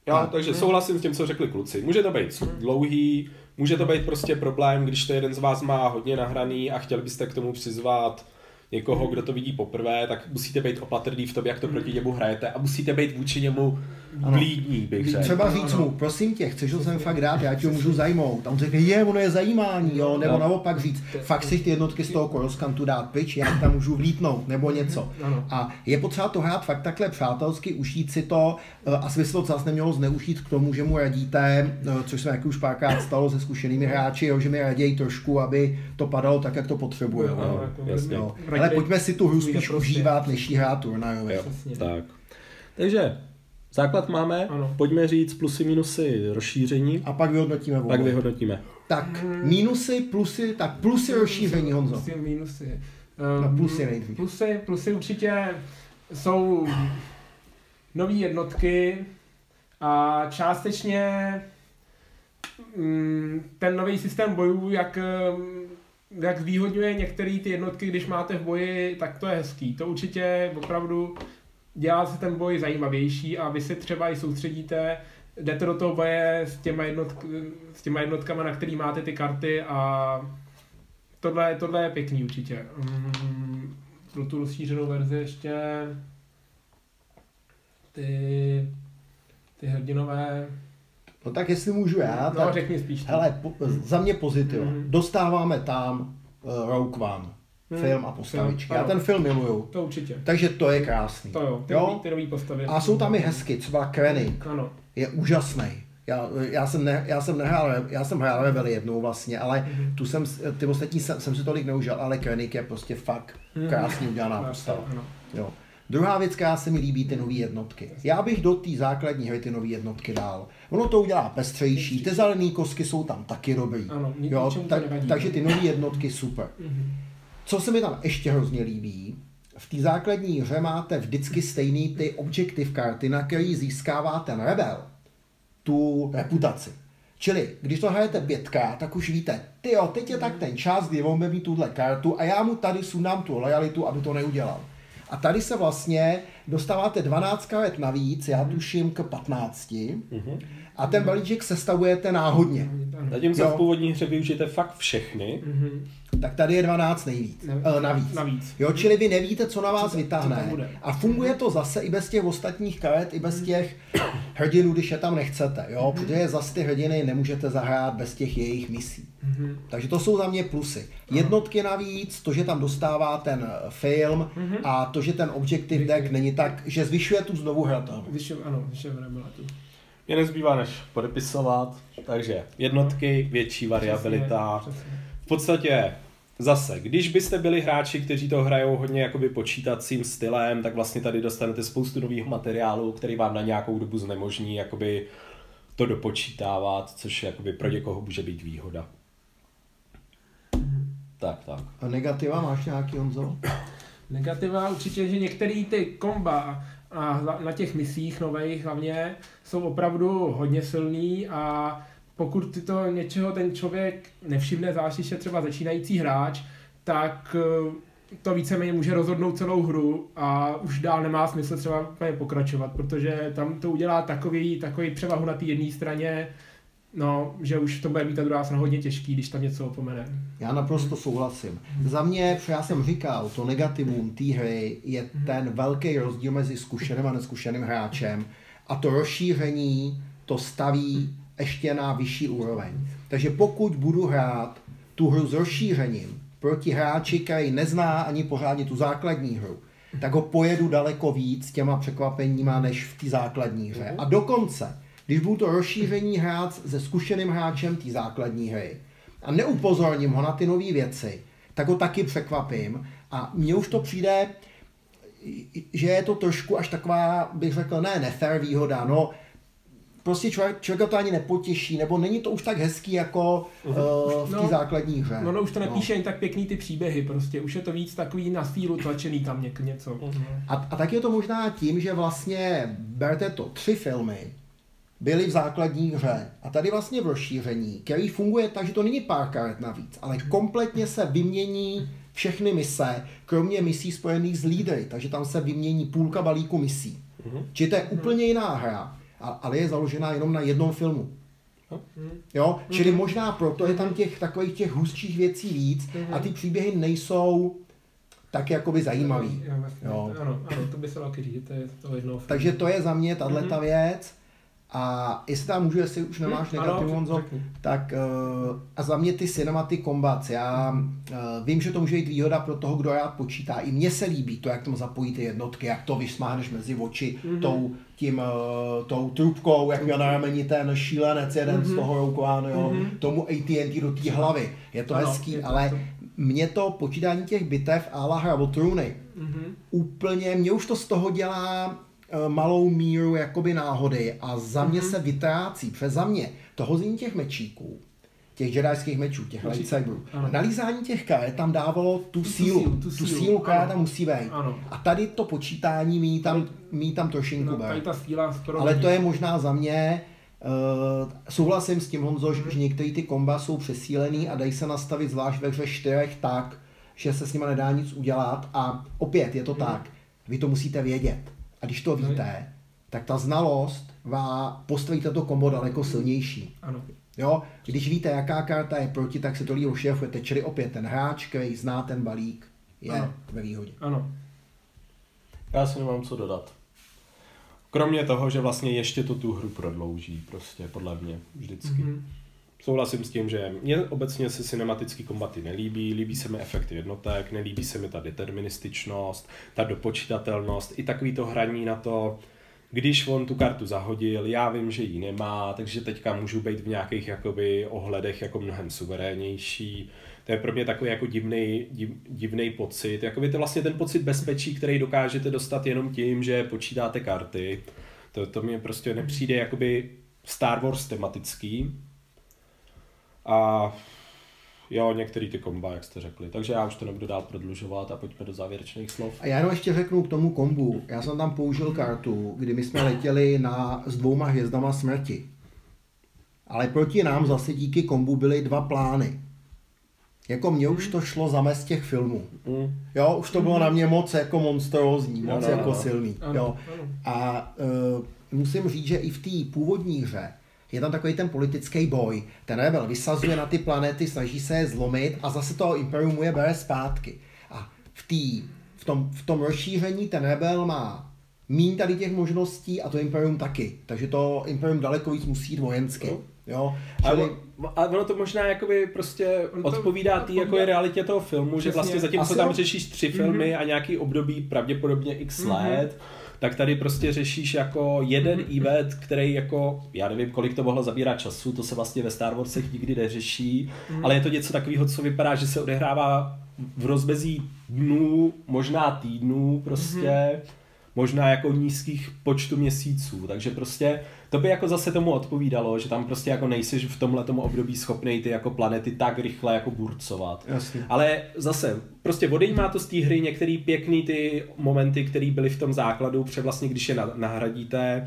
S3: jo, a, takže hmm. souhlasím s tím, co řekli kluci. Může to být hmm. dlouhý, může to být prostě problém, když to jeden z vás má hodně nahraný a chtěli byste k tomu přizvat někoho, kdo to vidí poprvé, tak musíte být opatrný v tom, jak to proti němu hrajete a musíte být vůči němu vlídní, bych řekl.
S2: Třeba říct mu, prosím tě, chceš ho sem fakt dát, já ti ho můžu zajmout. A on řekne, je, ono je zajímání, jo, nebo naopak říct, fakt si ty jednotky z toho koroskantu dát pryč, já tam můžu vlítnout, nebo něco. A je potřeba to hrát fakt takhle přátelsky, ušít si to, eh, a by se to zase nemělo zneužít k tomu, že mu radíte, eh, což se jak už párkrát stalo se zkušenými hráči, jo, že mi raději trošku, aby to padalo tak, jak to potřebuje. No, jasně. Jo. Ale pojďme si tu hru spíš užívat, než jí hrát turnajově.
S3: Tak. Takže Základ máme, ano. pojďme říct plusy, minusy rozšíření.
S2: A pak vyhodnotíme.
S3: Pak vyhodnotíme.
S2: Tak, minusy, plusy, tak plusy rozšíření, Honzo.
S4: Plusy, minusy.
S2: Um, no, plusy nejdřív.
S4: Plusy, plusy určitě jsou nové jednotky a částečně mm, ten nový systém bojů, jak, jak zvýhodňuje některé ty jednotky, když máte v boji, tak to je hezký. To určitě opravdu dělá se ten boj zajímavější a vy si třeba i soustředíte, jdete do toho boje s těma, jednotk, s těma jednotkama, na který máte ty karty a tohle, tohle je pěkný určitě. Um, pro tu rozšířenou verzi ještě ty, ty hrdinové
S2: No tak jestli můžu já,
S4: no,
S2: tak,
S4: řekni spíš.
S2: Hele, po, za mě pozitiva. Mm. Dostáváme tam uh, Rogue One hmm. film a postavičky. Film, Já ten film miluju.
S4: To určitě.
S2: Takže to je krásný.
S4: To jo, ty, jo? Nový, ty nový postavy.
S2: A jsou tam i hezky, třeba Krennic. Ano. Je úžasný. Já, já, jsem ne, já jsem nehrál, já jsem hrál Rebeli jednou vlastně, ale mm-hmm. tu jsem, ty ostatní jsem, jsem si tolik neužil, ale Krennic je prostě fakt mm-hmm. krásně udělaná postava. Jo. Druhá věc, která se mi líbí, ty nové jednotky. Já bych do té základní hry ty nové jednotky dal. Ono to udělá pestřejší, ty zelené kosky jsou tam taky dobrý.
S4: Ano,
S2: jo, tak, takže ty nové jednotky super. Mm-hmm. Co se mi tam ještě hrozně líbí, v té základní hře máte vždycky stejný ty objective karty, na který získává ten rebel tu reputaci. Čili, když to hrajete pětka, tak už víte, ty jo, teď je tak ten čas, kdy on mít tuhle kartu a já mu tady sundám tu lojalitu, aby to neudělal. A tady se vlastně dostáváte 12 karet navíc, já tuším k 15. Mm-hmm. A ten balíček sestavujete náhodně.
S3: Zatímco v původní hře využijete fakt všechny, mm-hmm
S2: tak tady je 12 nejvíc, ne, uh, navíc.
S4: navíc.
S2: Jo, čili vy nevíte, co na vás co, vytáhne. Co a funguje to zase i bez těch ostatních karet, i bez mhm. těch hrdinů, když je tam nechcete. Jo, mm-hmm. protože zase ty hrdiny nemůžete zahrát bez těch jejich misí. Mm-hmm. Takže to jsou za mě plusy. Jednotky navíc, to, že tam dostává ten eh, film mm-hmm. a to, že ten objective deck není tak, že zvyšuje tu znovu hratelnost.
S4: Zvyšuje, ano, zvyšuje tu.
S3: Mě nezbývá než podepisovat, takže jednotky, větší variabilita. Přesně, přesně. V podstatě Zase, když byste byli hráči, kteří to hrajou hodně jakoby počítacím stylem, tak vlastně tady dostanete spoustu nových materiálů, který vám na nějakou dobu znemožní jakoby to dopočítávat, což jakoby pro někoho může být výhoda. Tak, tak.
S2: A negativa máš nějaký, Honzo?
S4: Negativa určitě, že některé ty komba a na těch misích nových hlavně jsou opravdu hodně silný a pokud ty to něčeho ten člověk nevšimne, zvlášť když je třeba začínající hráč, tak eh, to víceméně může rozhodnout celou hru a už dál nemá smysl třeba pokračovat, protože tam to udělá takový, takový převahu na té jedné straně, No, že už to bude mít ta druhá strana hodně těžký, když tam něco opomene.
S2: Já naprosto souhlasím. Za mě, já jsem říkal, to negativum té hry je ten velký rozdíl mezi zkušeným a neskušeným hráčem a to rozšíření to staví ještě na vyšší úroveň. Takže pokud budu hrát tu hru s rozšířením proti hráči, který nezná ani pořádně tu základní hru, tak ho pojedu daleko víc těma překvapeníma než v té základní hře. A dokonce, když budu to rozšíření hrát se zkušeným hráčem té základní hry a neupozorním ho na ty nové věci, tak ho taky překvapím. A mně už to přijde, že je to trošku až taková, bych řekl, ne, nefér výhoda, no, prostě člověk, člověka to ani nepotěší, nebo není to už tak hezký jako uh, v té no, základní hře.
S4: No, no, už to nepíše no. ani tak pěkný ty příběhy, prostě už je to víc takový na sílu tlačený tam něk, něco. Uh-huh.
S2: A, a tak je to možná tím, že vlastně, berte to, tři filmy byly v základní hře a tady vlastně v rozšíření, který funguje tak, že to není pár karet navíc, ale kompletně se vymění všechny mise, kromě misí spojených s lídry, takže tam se vymění půlka balíku misí. Či to je úplně jiná hra ale je založená jenom na jednom filmu. Jo? Čili mhm. možná proto je tam těch takových těch hustších věcí víc a ty příběhy nejsou tak jakoby zajímavý.
S4: Jo, Ano, ano, to by se dalo říct, to je to jedno.
S2: Takže to je za mě tahle mm-hmm. věc. A jestli tam můžu, jestli už nemáš hmm, negativ, Honzo, tak uh, a za mě ty cinematic combats, já uh, vím, že to může být výhoda pro toho, kdo rád počítá. I mně se líbí to, jak tam zapojí ty jednotky, jak to vysmáhneš mezi oči mm-hmm. tou, tím, uh, tou trubkou, jak měl na rameni ten šílenec jeden mm-hmm. z toho Roukvánu, jo, mm-hmm. tomu AT&T do té hlavy. Je to ano, hezký, je to ale to. mě to počítání těch bitev a la hra o trůny mm-hmm. úplně, mě už to z toho dělá malou míru jakoby náhody a za mě mm-hmm. se vytrácí, přes za mě to hození těch mečíků, těch jedajských mečů, těch lightsaberů. Nalízání těch karet tam dávalo tu, tu sílu, sílu, tu, tu sílu, sílu která tam musí být. Ano. A tady to počítání mí tam, mí tam trošinku no,
S4: tady ta síla
S2: Ale to je možná za mě, Uh, souhlasím s tím, Honzo, mm. že některé ty komba jsou přesílený a dají se nastavit zvlášť ve hře čtyřech tak, že se s nimi nedá nic udělat a opět je to mm. tak, vy to musíte vědět. A když to víte, tak ta znalost vám postaví to kombo daleko silnější.
S4: Ano.
S2: Jo? Když víte, jaká karta je proti, tak se to líp šéfujete. Čili opět ten hráč, který zná ten balík, je ano. ve výhodě.
S4: Ano.
S3: Já si nemám co dodat. Kromě toho, že vlastně ještě to tu hru prodlouží, prostě podle mě vždycky. Mm-hmm. Souhlasím s tím, že mě obecně se cinematický kombaty nelíbí, líbí se mi efekty jednotek, nelíbí se mi ta determinističnost, ta dopočítatelnost, i takový to hraní na to, když on tu kartu zahodil, já vím, že ji nemá, takže teďka můžu být v nějakých jakoby ohledech jako mnohem suverénnější. To je pro mě takový jako divný, div, divný pocit. Jakoby to vlastně ten pocit bezpečí, který dokážete dostat jenom tím, že počítáte karty. To, to mi prostě nepřijde jakoby Star Wars tematický, a jo, některý ty komba, jak jste řekli. Takže já už to nebudu dál prodlužovat a pojďme do závěrečných slov.
S2: A já jenom ještě řeknu k tomu kombu. Já jsem tam použil kartu, kdy my jsme letěli na, s dvouma hvězdama smrti. Ale proti nám zase díky kombu byly dva plány. Jako mně už to šlo zamést těch filmů. Mm. Jo, už to bylo na mě moc jako monstrózní, moc ano, jako ano. silný. Ano, jo. Ano. A uh, musím říct, že i v té původní hře je tam takový ten politický boj. Ten rebel vysazuje na ty planety, snaží se je zlomit a zase toho imperium je bere zpátky. A v, tý, v, tom, v tom rozšíření ten rebel má mín tady těch možností a to imperium taky. Takže to imperium daleko víc musí jít vojensky. No. Jo,
S3: čili... a ono to možná jakoby prostě to odpovídá té jako je realitě toho filmu, Přesně. že vlastně zatímco tam řešíš tři filmy mm-hmm. a nějaký období pravděpodobně x mm-hmm. let, tak tady prostě řešíš jako jeden mm-hmm. event, který jako, já nevím, kolik to mohlo zabírat času, to se vlastně ve Star Warsech nikdy neřeší, mm-hmm. ale je to něco takového, co vypadá, že se odehrává v rozmezí dnů, možná týdnů prostě. Mm-hmm možná jako nízkých počtu měsíců, takže prostě to by jako zase tomu odpovídalo, že tam prostě jako nejsiš v tomhle tomu období schopnej ty jako planety tak rychle jako burcovat.
S2: Jasně.
S3: Ale zase, prostě má to z té hry některé pěkný ty momenty, které byly v tom základu, protože vlastně když je nahradíte,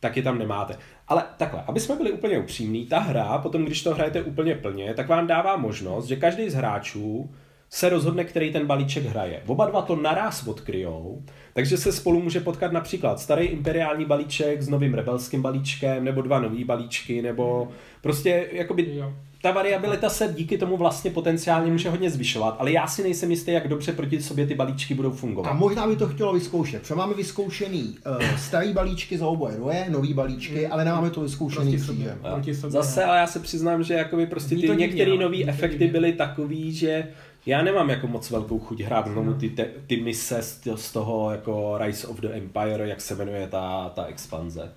S3: tak je tam nemáte. Ale takhle, aby jsme byli úplně upřímní, ta hra, potom když to hrajete úplně plně, tak vám dává možnost, že každý z hráčů se rozhodne, který ten balíček hraje. Oba dva to naraz odkryjou, takže se spolu může potkat například starý imperiální balíček s novým rebelským balíčkem, nebo dva nový balíčky, nebo prostě jakoby jo. ta variabilita se díky tomu vlastně potenciálně může hodně zvyšovat, ale já si nejsem jistý, jak dobře proti sobě ty balíčky budou fungovat.
S2: A možná by to chtělo vyzkoušet. Protože máme vyzkoušený uh, starý balíčky za oboje dvoje, nový balíčky, mm. ale nemáme to vyzkoušený
S3: sobě. Zase, ale já se přiznám, že jakoby prostě ty některé nové efekty byly takový, že já nemám jako moc velkou chuť hrát znovu ty, te, ty mise z, z toho jako Rise of the Empire, jak se jmenuje ta, ta expanze.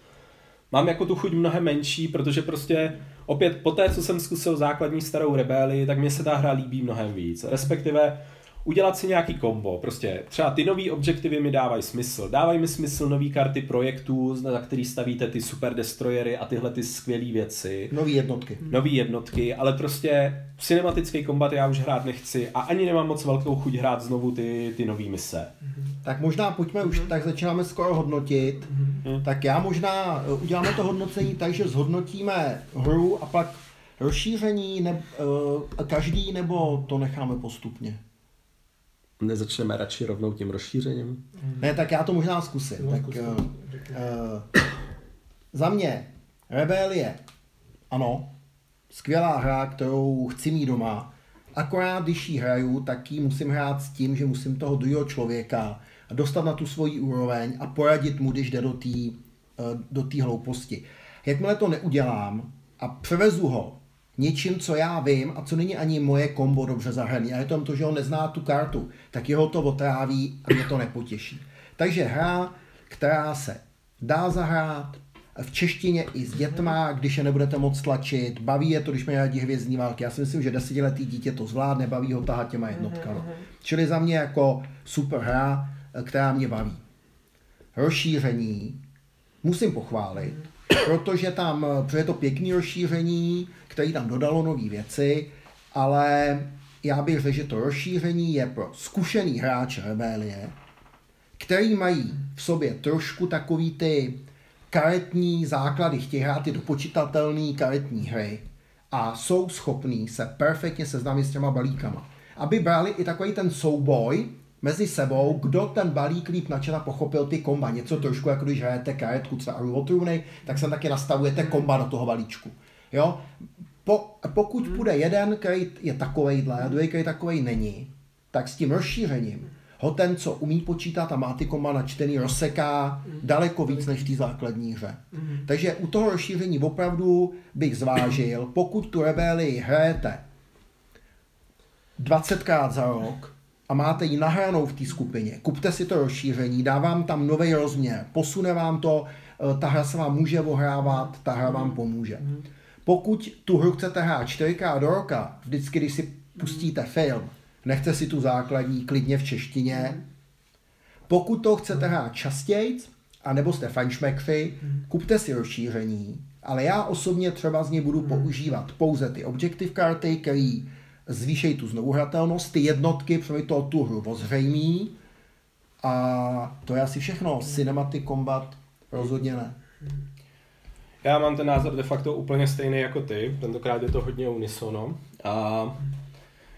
S3: Mám jako tu chuť mnohem menší, protože prostě opět po té, co jsem zkusil základní starou rebeli, tak mě se ta hra líbí mnohem víc. Respektive udělat si nějaký kombo. Prostě třeba ty nové objektivy mi dávají smysl. Dávají mi smysl nové karty projektů, za který stavíte ty super destroyery a tyhle ty skvělé věci.
S2: Nové jednotky.
S3: Nové jednotky, ale prostě cinematický kombat já už hrát nechci a ani nemám moc velkou chuť hrát znovu ty, ty nové mise.
S2: Tak možná pojďme už, tak začínáme skoro hodnotit. Tak já možná eh, uděláme to hodnocení tak, že zhodnotíme hru a pak rozšíření ne, uh, každý, nebo to necháme postupně?
S3: Nezačneme radši rovnou tím rozšířením?
S2: Ne, tak já to možná zkusím.
S4: No,
S2: tak,
S4: zkus to.
S2: uh, uh, za mě Rebelie, ano, skvělá hra, kterou chci mít doma. Akorát, když ji hraju, tak ji musím hrát s tím, že musím toho druhého člověka dostat na tu svoji úroveň a poradit mu, když jde do té do té hlouposti. Jakmile to neudělám a převezu ho něčím, co já vím a co není ani moje kombo dobře zahraný, a je to to, že on nezná tu kartu, tak jeho to otráví a mě to nepotěší. Takže hra, která se dá zahrát, v češtině i s dětma, když je nebudete moc tlačit, baví je to, když mají rádi hvězdní války. Já si myslím, že desetiletý dítě to zvládne, baví ho tahat těma jednotkama. Čili za mě jako super hra, která mě baví. Rozšíření musím pochválit, protože tam, protože je to pěkný rozšíření, který tam dodalo nové věci, ale já bych řekl, že to rozšíření je pro zkušený hráče Rebelie, který mají v sobě trošku takový ty karetní základy, chtějí hrát ty dopočitatelné karetní hry a jsou schopní se perfektně seznámit s těma balíkama. Aby brali i takový ten souboj mezi sebou, kdo ten balík líp načena pochopil ty komba. Něco trošku jako když hrajete karetku třeba trůny, tak se taky nastavujete komba do toho balíčku. Jo? Po, pokud půjde jeden, který je takovejhle a druhý, který takovej není, tak s tím rozšířením ho ten, co umí počítat a má ty komba načtený, rozseká daleko víc než v té základní hře. Takže u toho rozšíření opravdu bych zvážil, pokud tu rebelii hrajete 20krát za rok a máte ji nahranou v té skupině, kupte si to rozšíření, dávám tam nový rozměr, posune vám to, eh, ta hra se vám může ohrávat, ta hra vám pomůže. Pokud tu hru chcete hrát 4krát do roka, vždycky, když si pustíte film, nechte si tu základní klidně v češtině. Pokud to chcete hrát častěji, anebo jste fanšmekři, kupte si rozšíření, ale já osobně třeba z něj budu používat pouze ty objective karty, které zvýšejí tu znovuhratelnost, ty jednotky, protože to tu hru ozřejmí. A to je asi všechno. Cinematic Combat rozhodně ne.
S3: Já mám ten názor de facto úplně stejný jako ty, tentokrát je to hodně unisono. A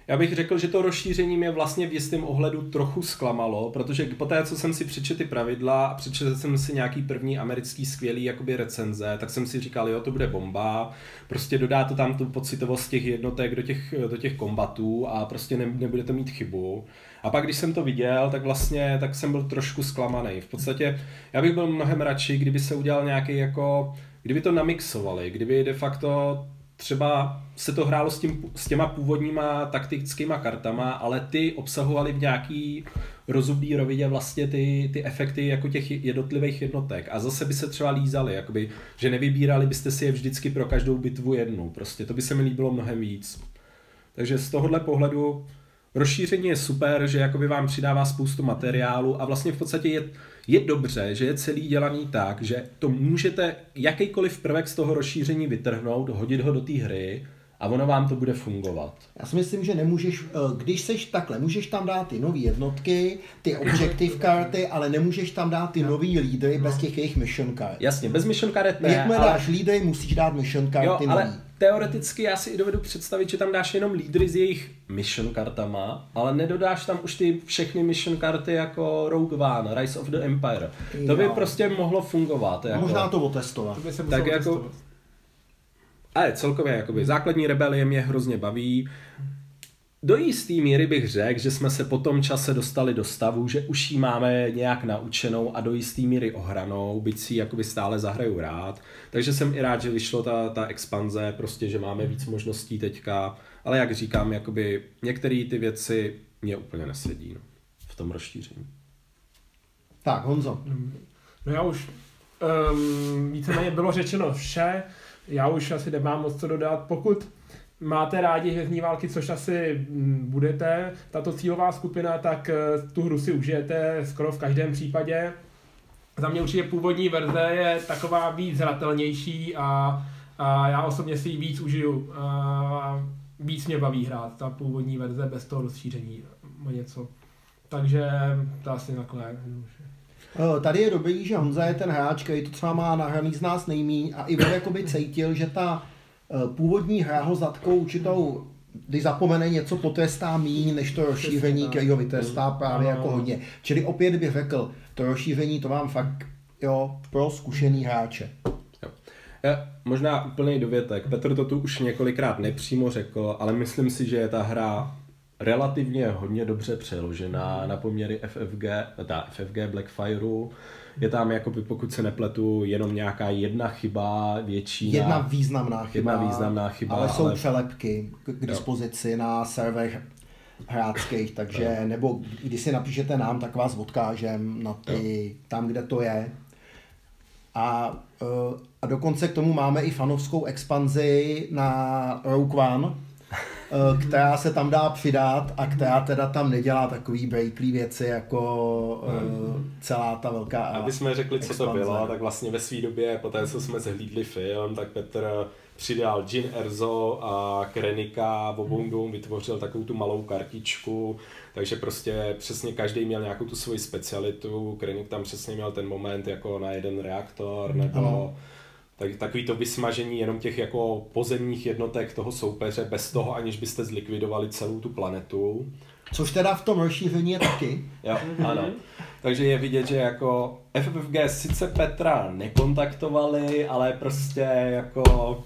S3: já bych řekl, že to rozšíření mě vlastně v jistém ohledu trochu zklamalo, protože po té, co jsem si přečetl ty pravidla a přečetl jsem si nějaký první americký skvělý jakoby recenze, tak jsem si říkal, jo, to bude bomba, prostě dodá to tam tu pocitovost těch jednotek do těch, do těch kombatů a prostě ne, nebudete mít chybu. A pak, když jsem to viděl, tak vlastně tak jsem byl trošku zklamaný. V podstatě já bych byl mnohem radši, kdyby se udělal nějaký jako, kdyby to namixovali, kdyby de facto třeba se to hrálo s, tím, s těma původníma taktickýma kartama, ale ty obsahovaly v nějaký rozumný rovině vlastně ty, ty efekty jako těch jednotlivých jednotek. A zase by se třeba lízali, jakoby, že nevybírali byste si je vždycky pro každou bitvu jednu. Prostě to by se mi líbilo mnohem víc. Takže z tohohle pohledu rozšíření je super, že jakoby vám přidává spoustu materiálu a vlastně v podstatě je, je dobře, že je celý dělaný tak, že to můžete jakýkoliv prvek z toho rozšíření vytrhnout, hodit ho do té hry a ono vám to bude fungovat.
S2: Já si myslím, že nemůžeš, eh, když seš takhle, můžeš tam dát ty nové jednotky, ty objective karty, ale nemůžeš tam dát ty nový lídry bez těch jejich mission card.
S3: Jasně, bez mission karet ne,
S2: Jakmile
S3: ale,
S2: dáš lídry, musíš dát mission
S3: jo,
S2: karty
S3: ale
S2: nový.
S3: Teoreticky já si i dovedu představit, že tam dáš jenom lídry s jejich mission kartama, ale nedodáš tam už ty všechny mission karty jako Rogue One, Rise of the Empire. To by
S2: Jo.
S3: prostě mohlo fungovat. Jako.
S2: Možná to otestovat.
S4: To by se
S3: Tak jako-. Ale celkově, jakoby, základní rebelie mě hrozně baví. Do jisté míry bych řekl, že jsme se po tom čase dostali do stavu, že už ji máme nějak naučenou a do jisté míry ohranou, byť si ji jakoby stále zahraju rád. Takže jsem i rád, že vyšlo ta, ta expanze, prostě, že máme víc možností teďka, ale jak říkám, jakoby některé ty věci mě úplně nesedí no, v tom rozšíření.
S2: Tak, Honzo.
S4: No já už um, víceméně bylo řečeno vše, já už asi nemám moc co dodat. Pokud máte rádi hvězdní války, což asi mm, budete, tato cílová skupina, tak eh, tu hru si užijete skoro v každém případě. Za mě určitě původní verze je taková víc zratelnější a, a já osobně si ji víc užiju. A víc mě baví hrát ta původní verze bez toho rozšíření o něco. Takže to asi takhle.
S2: Eh, tady je dobrý, že Honza je ten hráč, který to třeba má nahraný z nás nejmíň a i on jakoby cítil, že ta původní hra ho zatkou určitou když zapomene něco, potrestá míň, než to rozšíření, který ho vytrestá právě jako hodně. Čili opět bych řekl, to rozšíření to vám fakt jo, pro zkušený hráče. Jo.
S3: Já, možná úplný dovětek. Petr to tu už několikrát nepřímo řekl, ale myslím si, že je ta hra relativně hodně dobře přeložená na poměry FFG, ta FFG Blackfireu. Je tam, jakoby, pokud se nepletu, jenom nějaká jedna chyba větší.
S2: Jedna významná chyba.
S3: Jedna významná chyba.
S2: Ale jsou ale... přelepky k dispozici jo. na server hráčských, takže jo. nebo když si napíšete nám, tak vás odkážem na ty, jo. tam, kde to je. A, eh, a dokonce k tomu máme i fanovskou expanzi na Rogue One, která se tam dá přidat a která teda tam nedělá takový breaklý věci jako uh, celá ta velká
S3: Aby jsme řekli, expanze. co to bylo, tak vlastně ve své době, po té, co jsme zhlídli film, tak Petr přidal Jin Erzo a Krenika v obou vytvořil takovou tu malou kartičku, takže prostě přesně každý měl nějakou tu svoji specialitu, Krenik tam přesně měl ten moment jako na jeden reaktor, nebo ano tak, takový to vysmažení jenom těch jako pozemních jednotek toho soupeře bez toho, aniž byste zlikvidovali celou tu planetu.
S2: Což teda v tom rozšíření je taky.
S3: Jo, ano. Takže je vidět, že jako FFG sice Petra nekontaktovali, ale prostě jako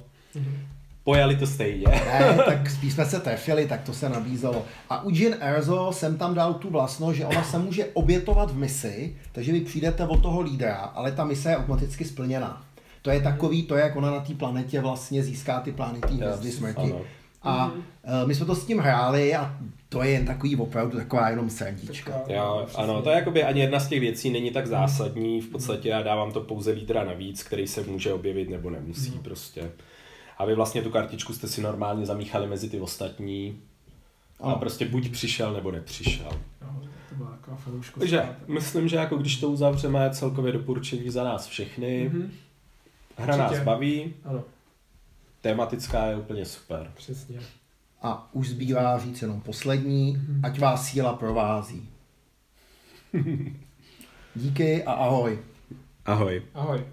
S3: pojali to stejně.
S2: ne, tak spíš jsme se trefili, tak to se nabízelo. A u Jin Erzo jsem tam dal tu vlastnost, že ona se může obětovat v misi, takže vy přijdete od toho lídra, ale ta mise je automaticky splněná. To je takový, to je jak ona na té planetě vlastně získá ty planety hvězdy smrti. Ano. A uh, my jsme to s tím hráli a to je jen takový opravdu taková jenom srdíčka.
S3: Jo, ano, to je jakoby ani jedna z těch věcí není tak zásadní, v podstatě já dávám to pouze lídra navíc, který se může objevit nebo nemusí hmm. prostě. A vy vlastně tu kartičku jste si normálně zamíchali mezi ty ostatní a prostě buď přišel nebo nepřišel. Takže myslím, že jako když to uzavřeme, celkově doporučení za nás všechny. Mm-hmm. Hra nás baví. Ano. Tematická je úplně super.
S4: Přesně.
S2: A už zbývá říct jenom poslední, mm-hmm. ať vás síla provází. Díky a ahoj.
S3: Ahoj.
S4: Ahoj.